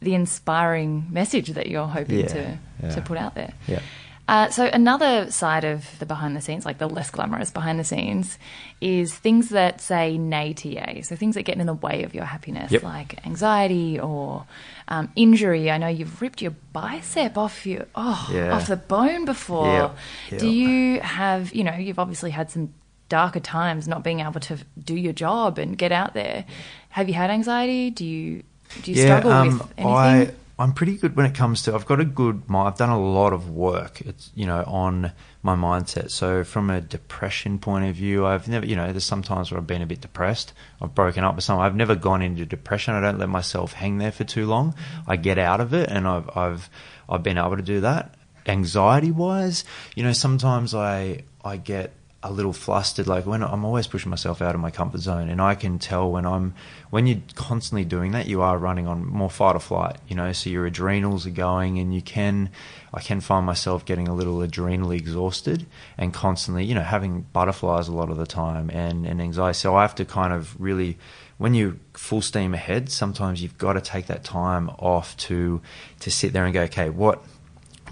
the inspiring message that you're hoping Yeah, to to put out there. yeah Uh, so another side of the behind the scenes, like the less glamorous behind the scenes, is things that say nay to yay. So things that get in the way of your happiness, Yep. like anxiety or um, injury. I know you've ripped your bicep off your oh Yeah. off the bone before. Yep, yep. Do you have you know you've obviously had some darker times not being able to do your job and get out there. Have you had anxiety? Do you do you struggle with anything? um, I, I'm pretty good when it comes to. I've got a good. I've done a lot of work. It's you know on my mindset. So from a depression point of view, I've never. You know, there's sometimes where I've been a bit depressed. I've broken up with someone. I've never gone into depression. I don't let myself hang there for too long. I get out of it, and I've I've I've been able to do that. Anxiety wise, you know, sometimes I I get a little flustered like when I'm always pushing myself out of my comfort zone and I can tell when I'm when you're constantly doing that you are running on more fight or flight you know? So your adrenals are going and you can I can find myself getting a little adrenally exhausted and constantly you know having butterflies a lot of the time and, and anxiety. So I have to kind of really when you're full steam ahead sometimes you've got to take that time off to to sit there and go okay what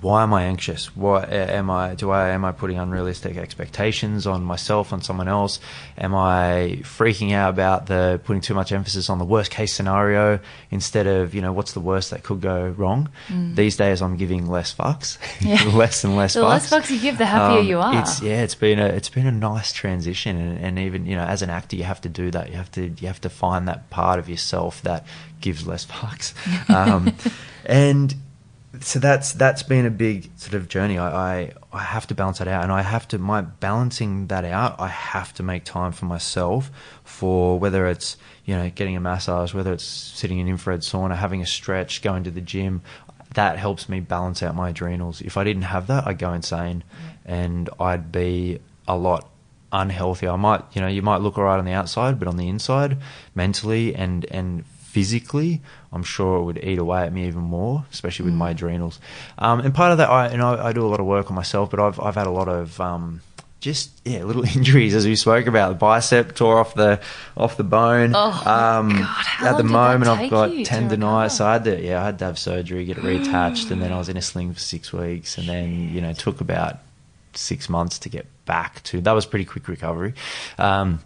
why am I anxious? Why eh, am I? Do I am I putting unrealistic expectations on myself, on someone else? Am I freaking out about the putting too much emphasis on the worst case scenario instead of you know what's the worst that could go wrong? Mm. These days, I'm giving less fucks, Yeah. less and less. The fucks. less fucks you give, the happier um, you are. It's yeah, it's been a it's been a nice transition, and, and even you know as an actor, you have to do that. You have to you have to find that part of yourself that gives less fucks, um, and so that's that's been a big sort of journey. I, I I have to balance that out, and I have to my balancing that out. I have to make time for myself for whether it's you know getting a massage, whether it's sitting in infrared sauna, having a stretch, going to the gym. That helps me balance out my adrenals. If I didn't have that, I'd go insane, and I'd be a lot unhealthy. I might, you know, you might look alright on the outside, but on the inside, mentally and and physically, I'm sure it would eat away at me even more, especially with my adrenals. Um, and part of that, I, you know, I do a lot of work on myself, but I've I've had a lot of um, just yeah little injuries as we spoke about. The bicep tore off the off the bone. Oh, um, God, how at the moment, I've got tendonitis. So I had to yeah I had to have surgery, get it reattached, and then I was in a sling for six weeks, and then you know took about six months to get back to. That was pretty quick recovery. Um,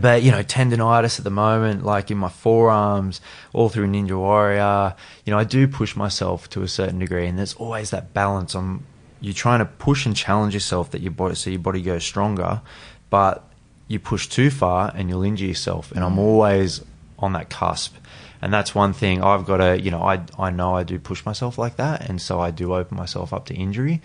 but you know, tendonitis at the moment, like in my forearms, all through Ninja Warrior. You know, I do push myself to a certain degree, and there's always that balance. I'm you're trying to push and challenge yourself that your body so your body goes stronger, but you push too far and you'll injure yourself. And I'm always on that cusp. And that's one thing I've got to, you know, I, I know I do push myself like that. And so I do open myself up to injury.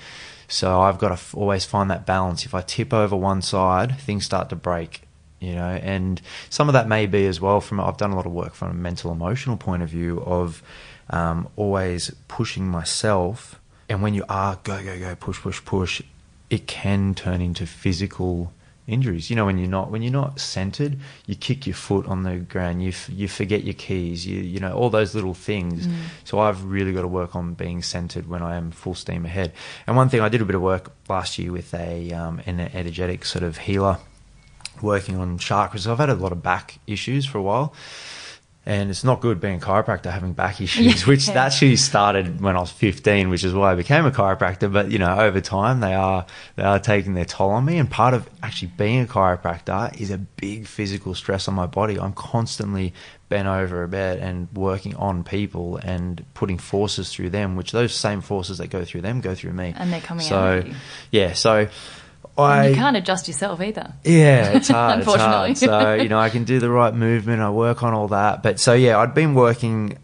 So I've got to always find that balance. If I tip over one side, things start to break, you know, and some of that may be as well from, I've done a lot of work from a mental emotional point of view of um, always pushing myself. And when you are go, go, go, push, push, push, it can turn into physical injuries. You know, when you're not when you're not centered, you kick your foot on the ground, you f- you forget your keys, you you know all those little things. So I've really got to work on being centered when I am full steam ahead. And one thing I did a bit of work last year with a um, an energetic sort of healer, working on chakras. I've had a lot of back issues for a while. And it's not good being a chiropractor having back issues, Yeah. which actually started when I was 15, which is why I became a chiropractor. But, you know, over time they are, they are taking their toll on me. And part of actually being a chiropractor is a big physical stress on my body. I'm constantly bent over a bed and working on people and putting forces through them, which those same forces that go through them go through me. And they're coming so, out you. yeah. So I, you can't adjust yourself either. yeah, it's hard. it's Unfortunately. hard. So, you know, I can do the right movement, I work on all that. But so, yeah, I'd been working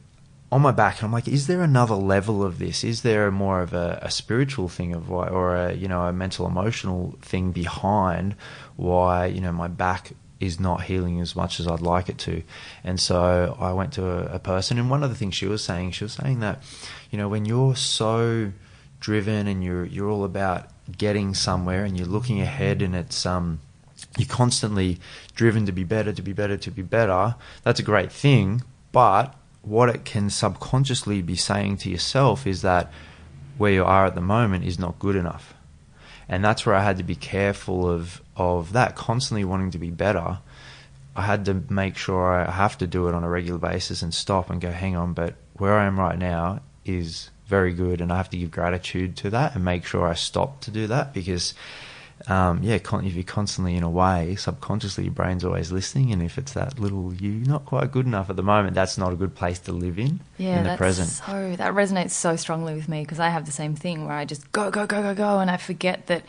on my back, and I'm like, is there another level of this? Is there more of a, a spiritual thing of why, or a, you know, a mental emotional thing behind why, you know, my back is not healing as much as I'd like it to? And so I went to a, a person, and one of the things she was saying, she was saying that, you know, when you're so driven and you're you're all about getting somewhere and you're looking ahead and it's um you're constantly driven to be better to be better to be better that's a great thing. But what it can subconsciously be saying to yourself is that where you are at the moment is not good enough. And that's where I had to be careful of of that constantly wanting to be better. I had to make sure I have to do it on a regular basis and stop and go, hang on, but where I am right now is very good, and I have to give gratitude to that and make sure I stop to do that because, um, yeah, con- if you're constantly in a way, subconsciously your brain's always listening, and if it's that little you not quite good enough at the moment, that's not a good place to live in Yeah, in the that's present. so that resonates so strongly with me because I have the same thing where I just go go go go go and I forget that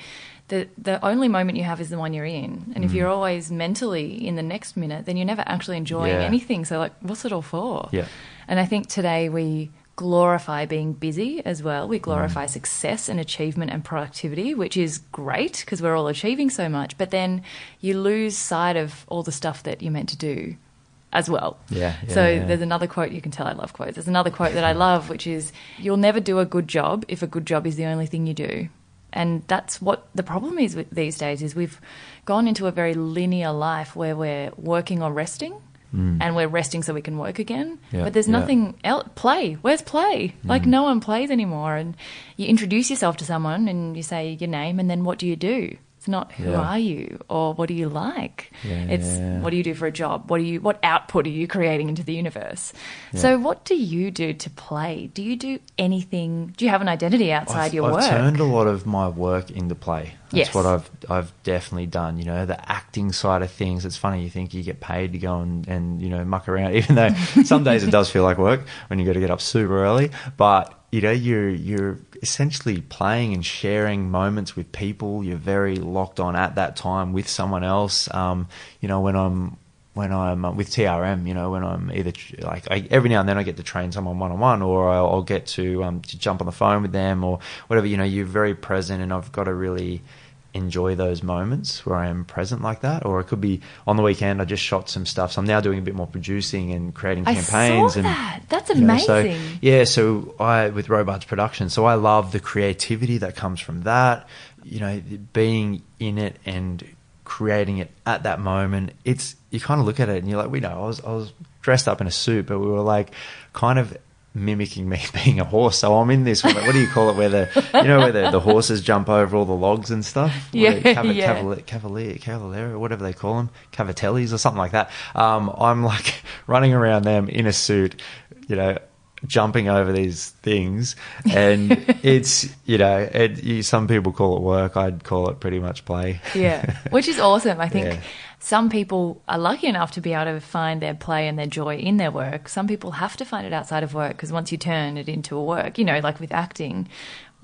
the the only moment you have is the one you're in, and if Mm. you're always mentally in the next minute, then you're never actually enjoying Yeah. anything. So like, what's it all for? Yeah. And I think today we glorify being busy as well. Mm. We glorify success and achievement and productivity, which is great because we're all achieving so much. But then you lose sight of all the stuff that you're meant to do as well. Yeah, yeah, so yeah. there's another quote you can tell I love quotes. There's another quote that I love, which is "You'll never do a good job if a good job is the only thing you do." And that's what the problem is with these days is we've gone into a very linear life where we're working or resting. And we're resting so we can work again. Mm. Yeah, but there's yeah. nothing else. Play. Where's play? Mm. Like, no one plays anymore. And you introduce yourself to someone and you say your name, and then what do you do? It's not who Yeah. are you or what do you like. Yeah, it's yeah. what do you do for a job? What do you what output are you creating into the universe? So what do you do to play? Do you do anything? Do you have an identity outside I've, your I've work? turned a lot of my work into play. That's Yes. what I've I've definitely done. You know, the acting side of things. It's funny you think you get paid to go and, and you know muck around, even though some days it does feel like work when you got to get up super early. But you know, you're you're essentially playing and sharing moments with people. You're very locked on at that time with someone else. Um, you know, when I'm when I'm uh, with TRM, you know, when I'm either like I, every now and then I get to train someone one on one, or I'll, I'll get to um, to jump on the phone with them, or whatever. You know, you're very present, and I've got to really enjoy those moments where I am present like that. Or it could be on the weekend. I just shot some stuff, so I'm now doing a bit more producing and creating I campaigns. saw and that. That's you know, so- amazing. yeah, so I with Robards Production, so I love the creativity that comes from that. You know, being in it and creating it at that moment. It's you kind of look at it and you're like, we know, I was I was dressed up in a suit, but we were like kind of mimicking me being a horse. So I'm in this. What do you call it? Where the you know where the, the horses jump over all the logs and stuff. Yeah, Cav- yeah. Cavalier, Cavalier, Cavalier, whatever they call them, Cavatellis or something like that. Um, I'm like running around them in a suit, you know, jumping over these things, and it's you know, it, you, some people call it work. I'd call it pretty much play. Yeah, which is awesome. I think Yeah. some people are lucky enough to be able to find their play and their joy in their work. Some people have to find it outside of work because once you turn it into a work, you know, like with acting,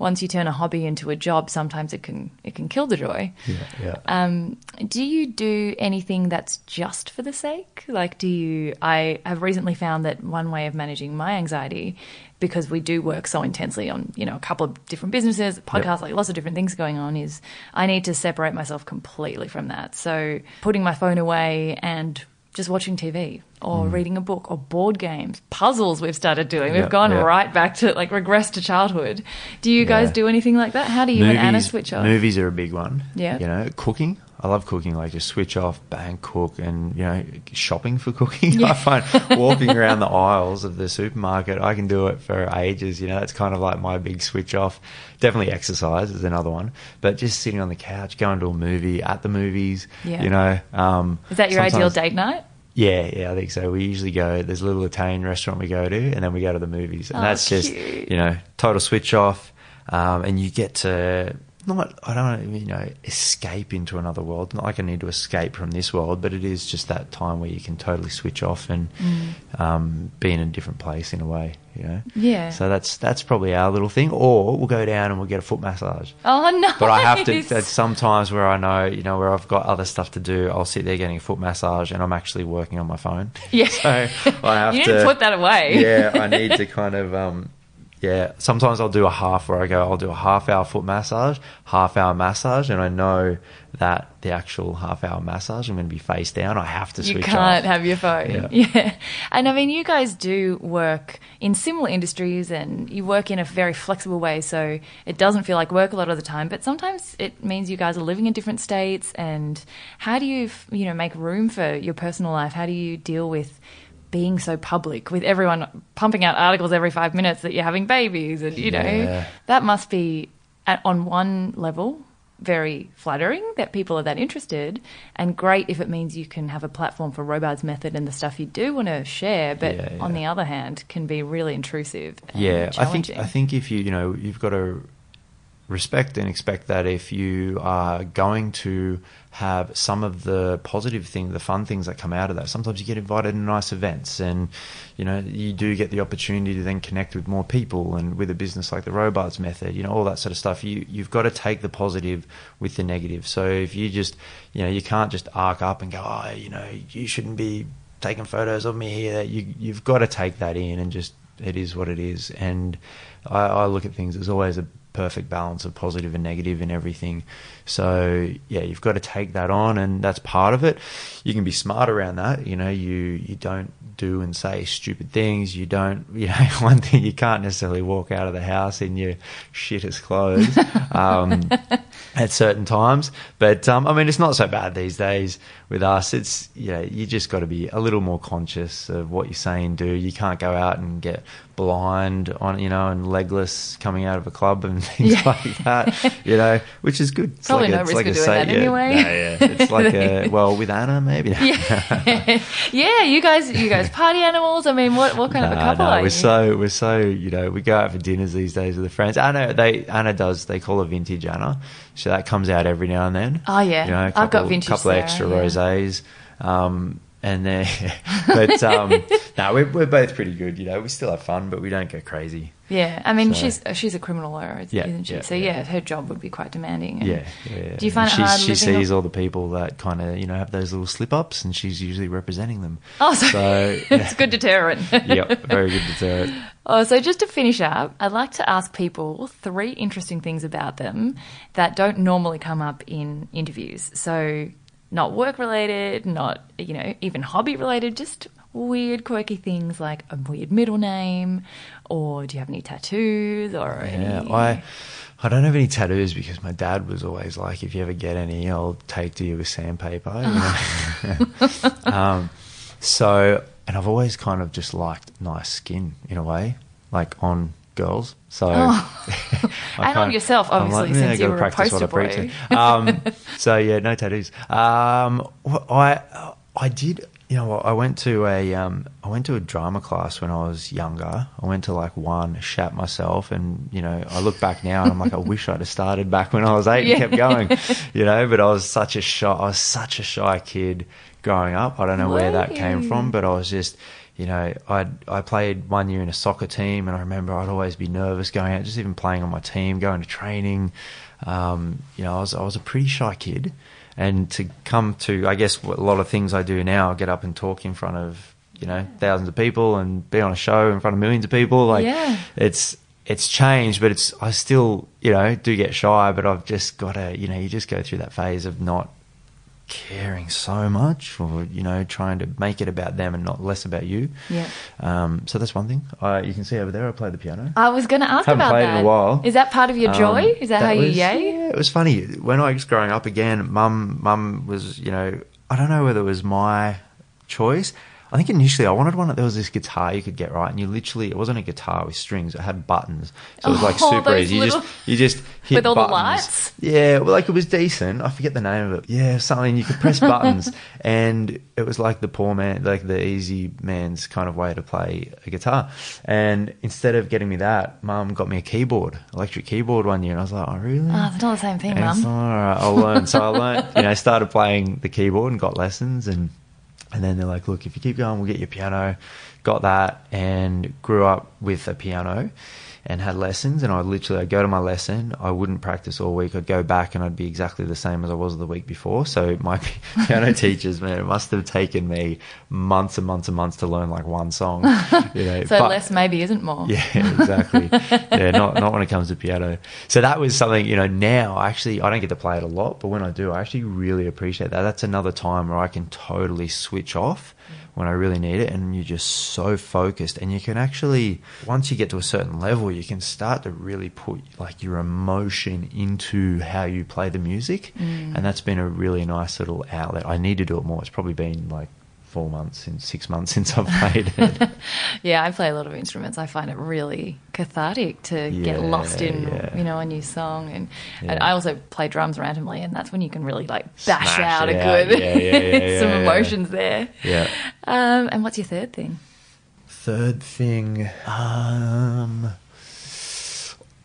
once you turn a hobby into a job, sometimes it can it can kill the joy. yeah, yeah. Um, do you do anything that's just for the sake? Like, do you? I have recently found that one way of managing my anxiety, because we do work so intensely on you know a couple of different businesses, podcasts, like lots of different things going on, is I need to separate myself completely from that. So putting my phone away and just watching TV or mm. reading a book or board games, puzzles we've started doing. We've Yeah, gone yeah. right back to like regress to childhood. Do you guys do anything like that? How do you and Anna switch off? Movies are a big one. Yeah. You know, cooking. I love cooking. Like just switch off, bang, cook, and you know, shopping for cooking. Yeah. I find walking around the aisles of the supermarket, I can do it for ages. You know, that's kind of like my big switch off. Definitely exercise is another one, but just sitting on the couch, going to a movie at the movies. Yeah. You know, um, Is that your ideal date night? Yeah, yeah, I think so. We usually go. There's a little Italian restaurant we go to, and then we go to the movies, and Oh, that's just you know total switch off, um, and you get to not. I don't you know escape into another world. Not like I need to escape from this world, but it is just that time where you can totally switch off and Mm. um, be in a different place in a way. You know. Yeah. So that's that's probably our little thing. Or we'll go down and we'll get a foot massage. Oh no! But I have to. There's sometimes where I know, you know, where I've got other stuff to do. I'll sit there getting a foot massage, and I'm actually working on my phone. Yeah. so I have you to put that away. yeah, I need to kind of. Um, yeah, sometimes I'll do a half where I go. I'll do a half hour foot massage, half hour massage, and I know that the actual half hour massage, I'm going to be face down. I have to You switch can't off. have your phone. Yeah. Yeah. And I mean, you guys do work in similar industries and you work in a very flexible way. So it doesn't feel like work a lot of the time, but sometimes it means you guys are living in different states. And how do you, you know, make room for your personal life? How do you deal with being so public with everyone pumping out articles every five minutes that you're having babies and you know Yeah. that must be at, on one level very flattering that people are that interested and great if it means you can have a platform for Robards method and the stuff you do want to share but Yeah, yeah. on the other hand can be really intrusive and Yeah, I think. I think if you you know you've got to respect and expect that if you are going to have some of the positive things, the fun things that come out of that. Sometimes you get invited to nice events, and you know you do get the opportunity to then connect with more people, and with a business like the Robards Method, you know all that sort of stuff. You you've got to take the positive with the negative. So if you just you know you can't just arc up and go, oh, you know you shouldn't be taking photos of me here. You you've got to take that in and just it is what it is. And I, I look at things as always a perfect balance of positive and and everything. So yeah, you've got to take that on, and that's part of it. You can be smart around that. You know, you you don't do and say stupid things. You don't. You know, one thing you can't necessarily walk out of the house in your shittest clothes. um, at certain times. But um, I mean, it's not so bad these days with us. It's yeah, you just got to be a little more conscious of what you say and do. You can't go out and get blind on you know and legless coming out of a club and things Yeah. like that. You know, which is good. It's Probably like no a, it's risk like of doing say- that yeah, anyway. no, yeah. It's like a well with Anna maybe. yeah. yeah, you guys you guys party animals. I mean, what what kind of a couple no, are we're you? so we're so you know we go out for dinners these days with the friends. Anna they Anna does they call her vintage Anna, so that comes out every now and then. Oh, yeah. you know, a I've got couple, vintage couple Sarah, extra rosés. Um, and then, but um, no, we're, we're both pretty good. You know, we still have fun, but we don't go crazy. Yeah, I mean, So- she's she's a criminal lawyer, Yeah, isn't she? yeah, so yeah. yeah, her job would be quite demanding. and- Yeah, yeah. Do you find it hard She sees all the people that kind of you know have those little slip ups, and she's usually representing them. Oh, so, So, it's a good deterrent. yep, very good deterrent. Oh, so just to finish up, I'd like to ask people three interesting things about them that don't normally come up in interviews. So, not work related, not, you know, even hobby related, just weird, quirky things like a weird middle name, or do you have any tattoos, or Yeah, any... I I don't have any tattoos because my dad was always like, if you ever get any, I'll take to you with sandpaper. You know? um, so, and I've always kind of just liked nice skin in a way, like on girls. So, I And on yourself, obviously, "Yeah, since you gotta were a practice what I poster preach." boy." Um, so yeah, no tattoos. Um, I I did. You know, I went to a um, I went to a drama class when I was younger. I went to like one, shat myself, and you know, I look back now and I'm like, I wish I'd have started back when I was eight Yeah. and kept going. You know, but I was such a shy, I was such a shy kid growing up. I don't know where that came from, but I was just. You know, I I played one year in a soccer team, and I remember I'd always be nervous going out, just even playing on my team, going to training. Um, you know, I was I was a pretty shy kid, and to come to, I guess, a lot of things I do now, get up and talk in front of you know thousands of people and be on a show in front of millions of people. Like, Yeah. it's it's changed, but it's I still you know do get shy, but I've just got to you know you just go through that phase of not caring so much or you know trying to make it about them and not less about you Yeah. um, so that's one thing uh, you can see over there I play the piano I was going to ask Haven't about played in that. a while. Is that part of your joy? Um, Is that, how you was- yay? Yeah, it was funny. When I was growing up again, mum mum was, you know, I don't know whether it was my choice. I think initially I wanted one that there was this guitar you could get right, and you literally it wasn't a guitar with strings; it had buttons, so it was like Oh, super easy. You just you just hit With all the buttons. lights? Yeah, well, like it was decent. I forget the name of it. Yeah, something you could press buttons, and it was like the poor man, like the easy man's kind of way to play a guitar. And instead of getting me that, mum got me a keyboard, electric keyboard one year, and I was like, oh really? Oh, it's not the same thing, Mum. all right, I'll learn. So I learned, you know, I started playing the keyboard and got lessons, and and then they're like, look, if you keep going, we'll get you a piano. Got that, and grew up with a piano, and had lessons. And I literally, I'd go to my lesson, I wouldn't practice all week. I'd go back, and I'd be exactly the same as I was the week before. So my piano teachers, man, it must have taken me months and months and months to learn like one song. You know, So but- less maybe isn't more. yeah, exactly. yeah, not not when it comes to piano. So that was something you know. Now, actually, I don't get to play it a lot, but when I do, I actually really appreciate that. That's another time where I can totally switch off mm. When I really need it, and you're just so focused, and you can actually once you get to a certain level, you can start to really put like your emotion into how you play the music, mm. and that's been a really nice little outlet. I need to do it more. It's probably been like. Four months since six months since I've played it. Yeah, I play a lot of instruments. I find it really cathartic to get lost in, yeah. you know, a new song. And, and I also play drums randomly, and that's when you can really like bash Smash out a out. good Yeah, yeah, yeah, some yeah, yeah. emotions there. yeah. Um, and what's your third thing? Third thing, um,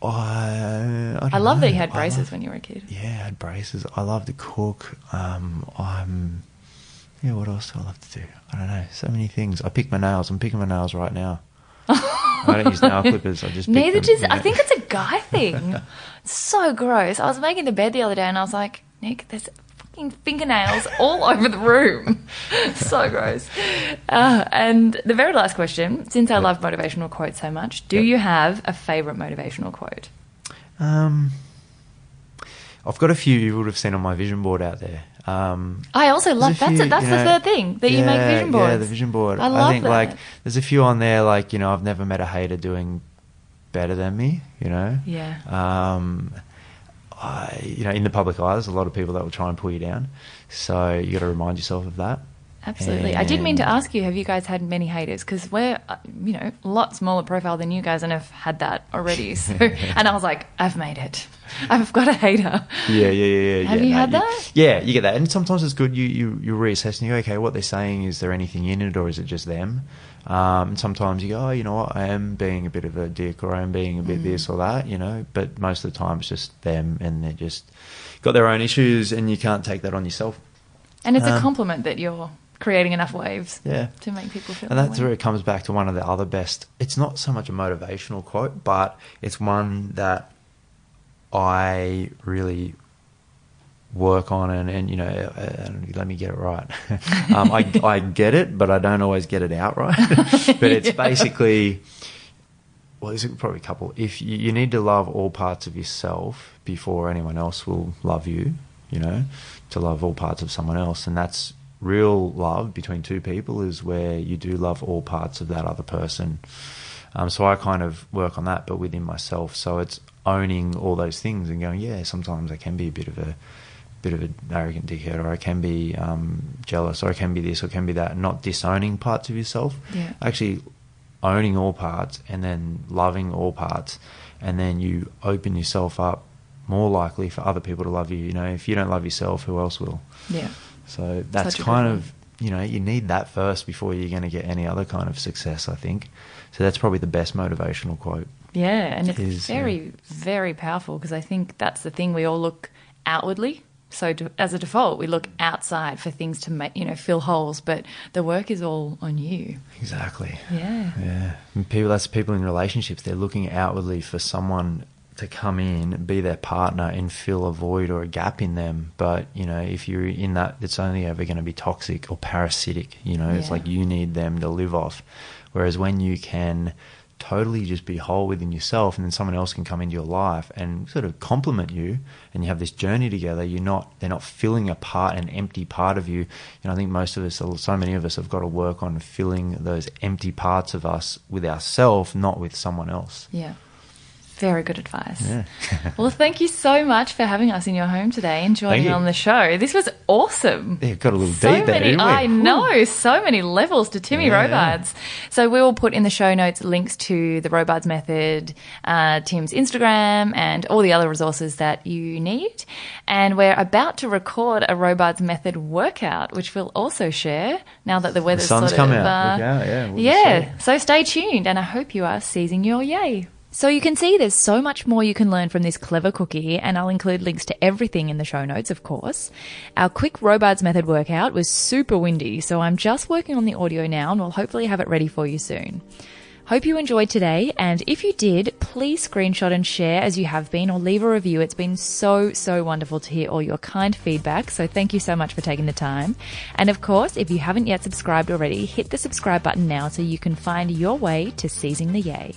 I, I, I love that you had braces love- when you were a kid. yeah, I had braces. I love to cook. Um, I'm, yeah. What else do I love to do? I don't know. So many things. I pick my nails. I'm picking my nails right now. I don't use nail clippers. I just pick Neither does you I think it's a guy thing. It's so gross. I was making the bed the other day, and I was like, Nick, there's fucking fingernails all over the room. so gross. Uh, and the very last question, since I love motivational quotes so much, do Yep. you have a favorite motivational quote? Um, I've got a few you would have seen on my vision board out there. Um, I also love a that's few, it. That's you the third thing that you make vision boards. Yeah, the vision board. I love think that. like there's a few on there like you know I've never met a hater doing better than me. You know. Yeah. Um, I you know in the public eye there's a lot of people that will try and pull you down, so you got to remind yourself of that. Absolutely. I did mean to ask you, have you guys had many haters? Because we're, uh, you know, a lot smaller profile than you guys and have had that already. So, and I was like, I've made it. I've got a hater. Yeah, yeah, yeah, yeah. Have yeah, you no, had that? Yeah, you get that, and sometimes it's good. You you you reassess and you go, okay, what they're saying is there anything in it, or is it just them? Um, and sometimes you go, oh, you know what, I am being a bit of a dick, or I am being a Mm. bit this or that, you know. But most of the time, it's just them, and they're just got their own issues, and you can't take that on yourself. And it's a Um, compliment that you're creating enough waves Yeah. to make people feel. And that's way. where it comes back to one of the other best. It's not so much a motivational quote, but it's one that I really work on and, and you know, and let me get it right. um, I, I get it, but I don't always get it out right. but it's basically, well, there's probably a couple. If you, you need to love all parts of yourself before anyone else will love you, you know, to love all parts of someone else. And that's real love between two people is where you do love all parts of that other person. Um, so I kind of work on that, but within myself. So it's owning all those things and going, yeah, sometimes I can be a bit of a bit of an arrogant dickhead, or I can be um, jealous, or I can be this, or I can be that. Not disowning parts of yourself. Yeah. Actually, owning all parts and then loving all parts, and then you open yourself up more likely for other people to love you. You know, if you don't love yourself, who else will? Yeah. So that's kind of you know you need that first before you're going to get any other kind of success. I think. So that's probably the best motivational quote. Yeah, and it's Is, uh, very, yeah. very powerful because I think that's the thing. We all look outwardly. So to, as a default, we look outside for things to make, you know, fill holes, but the work is all on you. Exactly. Yeah. Yeah. And people that's people in relationships, they're looking outwardly for someone to come in, be their partner and fill a void or a gap in them. But, you know, if you're in that it's only ever going to be toxic or parasitic, you know, it's like you need them to live off. Whereas when you can totally just be whole within yourself and then someone else can come into your life and sort of complement you and you have this journey together you're not they're not filling a part an empty part of you and i think most of us so many of us have got to work on filling those empty parts of us with ourselves not with someone else Yeah. Very good advice. yeah Well, thank you so much for having us in your home today and joining on the show. This was awesome. Yeah, got a little so deep there, many, didn't we? I know, so many levels to Timmy Yeah. Robards. So we will put in the show notes links to the Robards method, uh, Tim's Instagram, and all the other resources that you need. And we're about to record a Robards method workout, which we'll also share now that the weather's sun's sort come of out. uh, out, yeah, we'll yeah. So stay tuned, and I hope you are seizing your yay. So you can see there's so much more you can learn from this clever cookie, and I'll include links to everything in the show notes, of course. Our quick Robards method workout was super windy, so I'm just working on the audio now, and we'll hopefully have it ready for you soon. Hope you enjoyed today, and if you did, please screenshot and share as you have been, or leave a review. It's been so, so wonderful to hear all your kind feedback, so thank you so much for taking the time. And of course, if you haven't yet subscribed already, hit the subscribe button now so you can find your way to seizing the yay.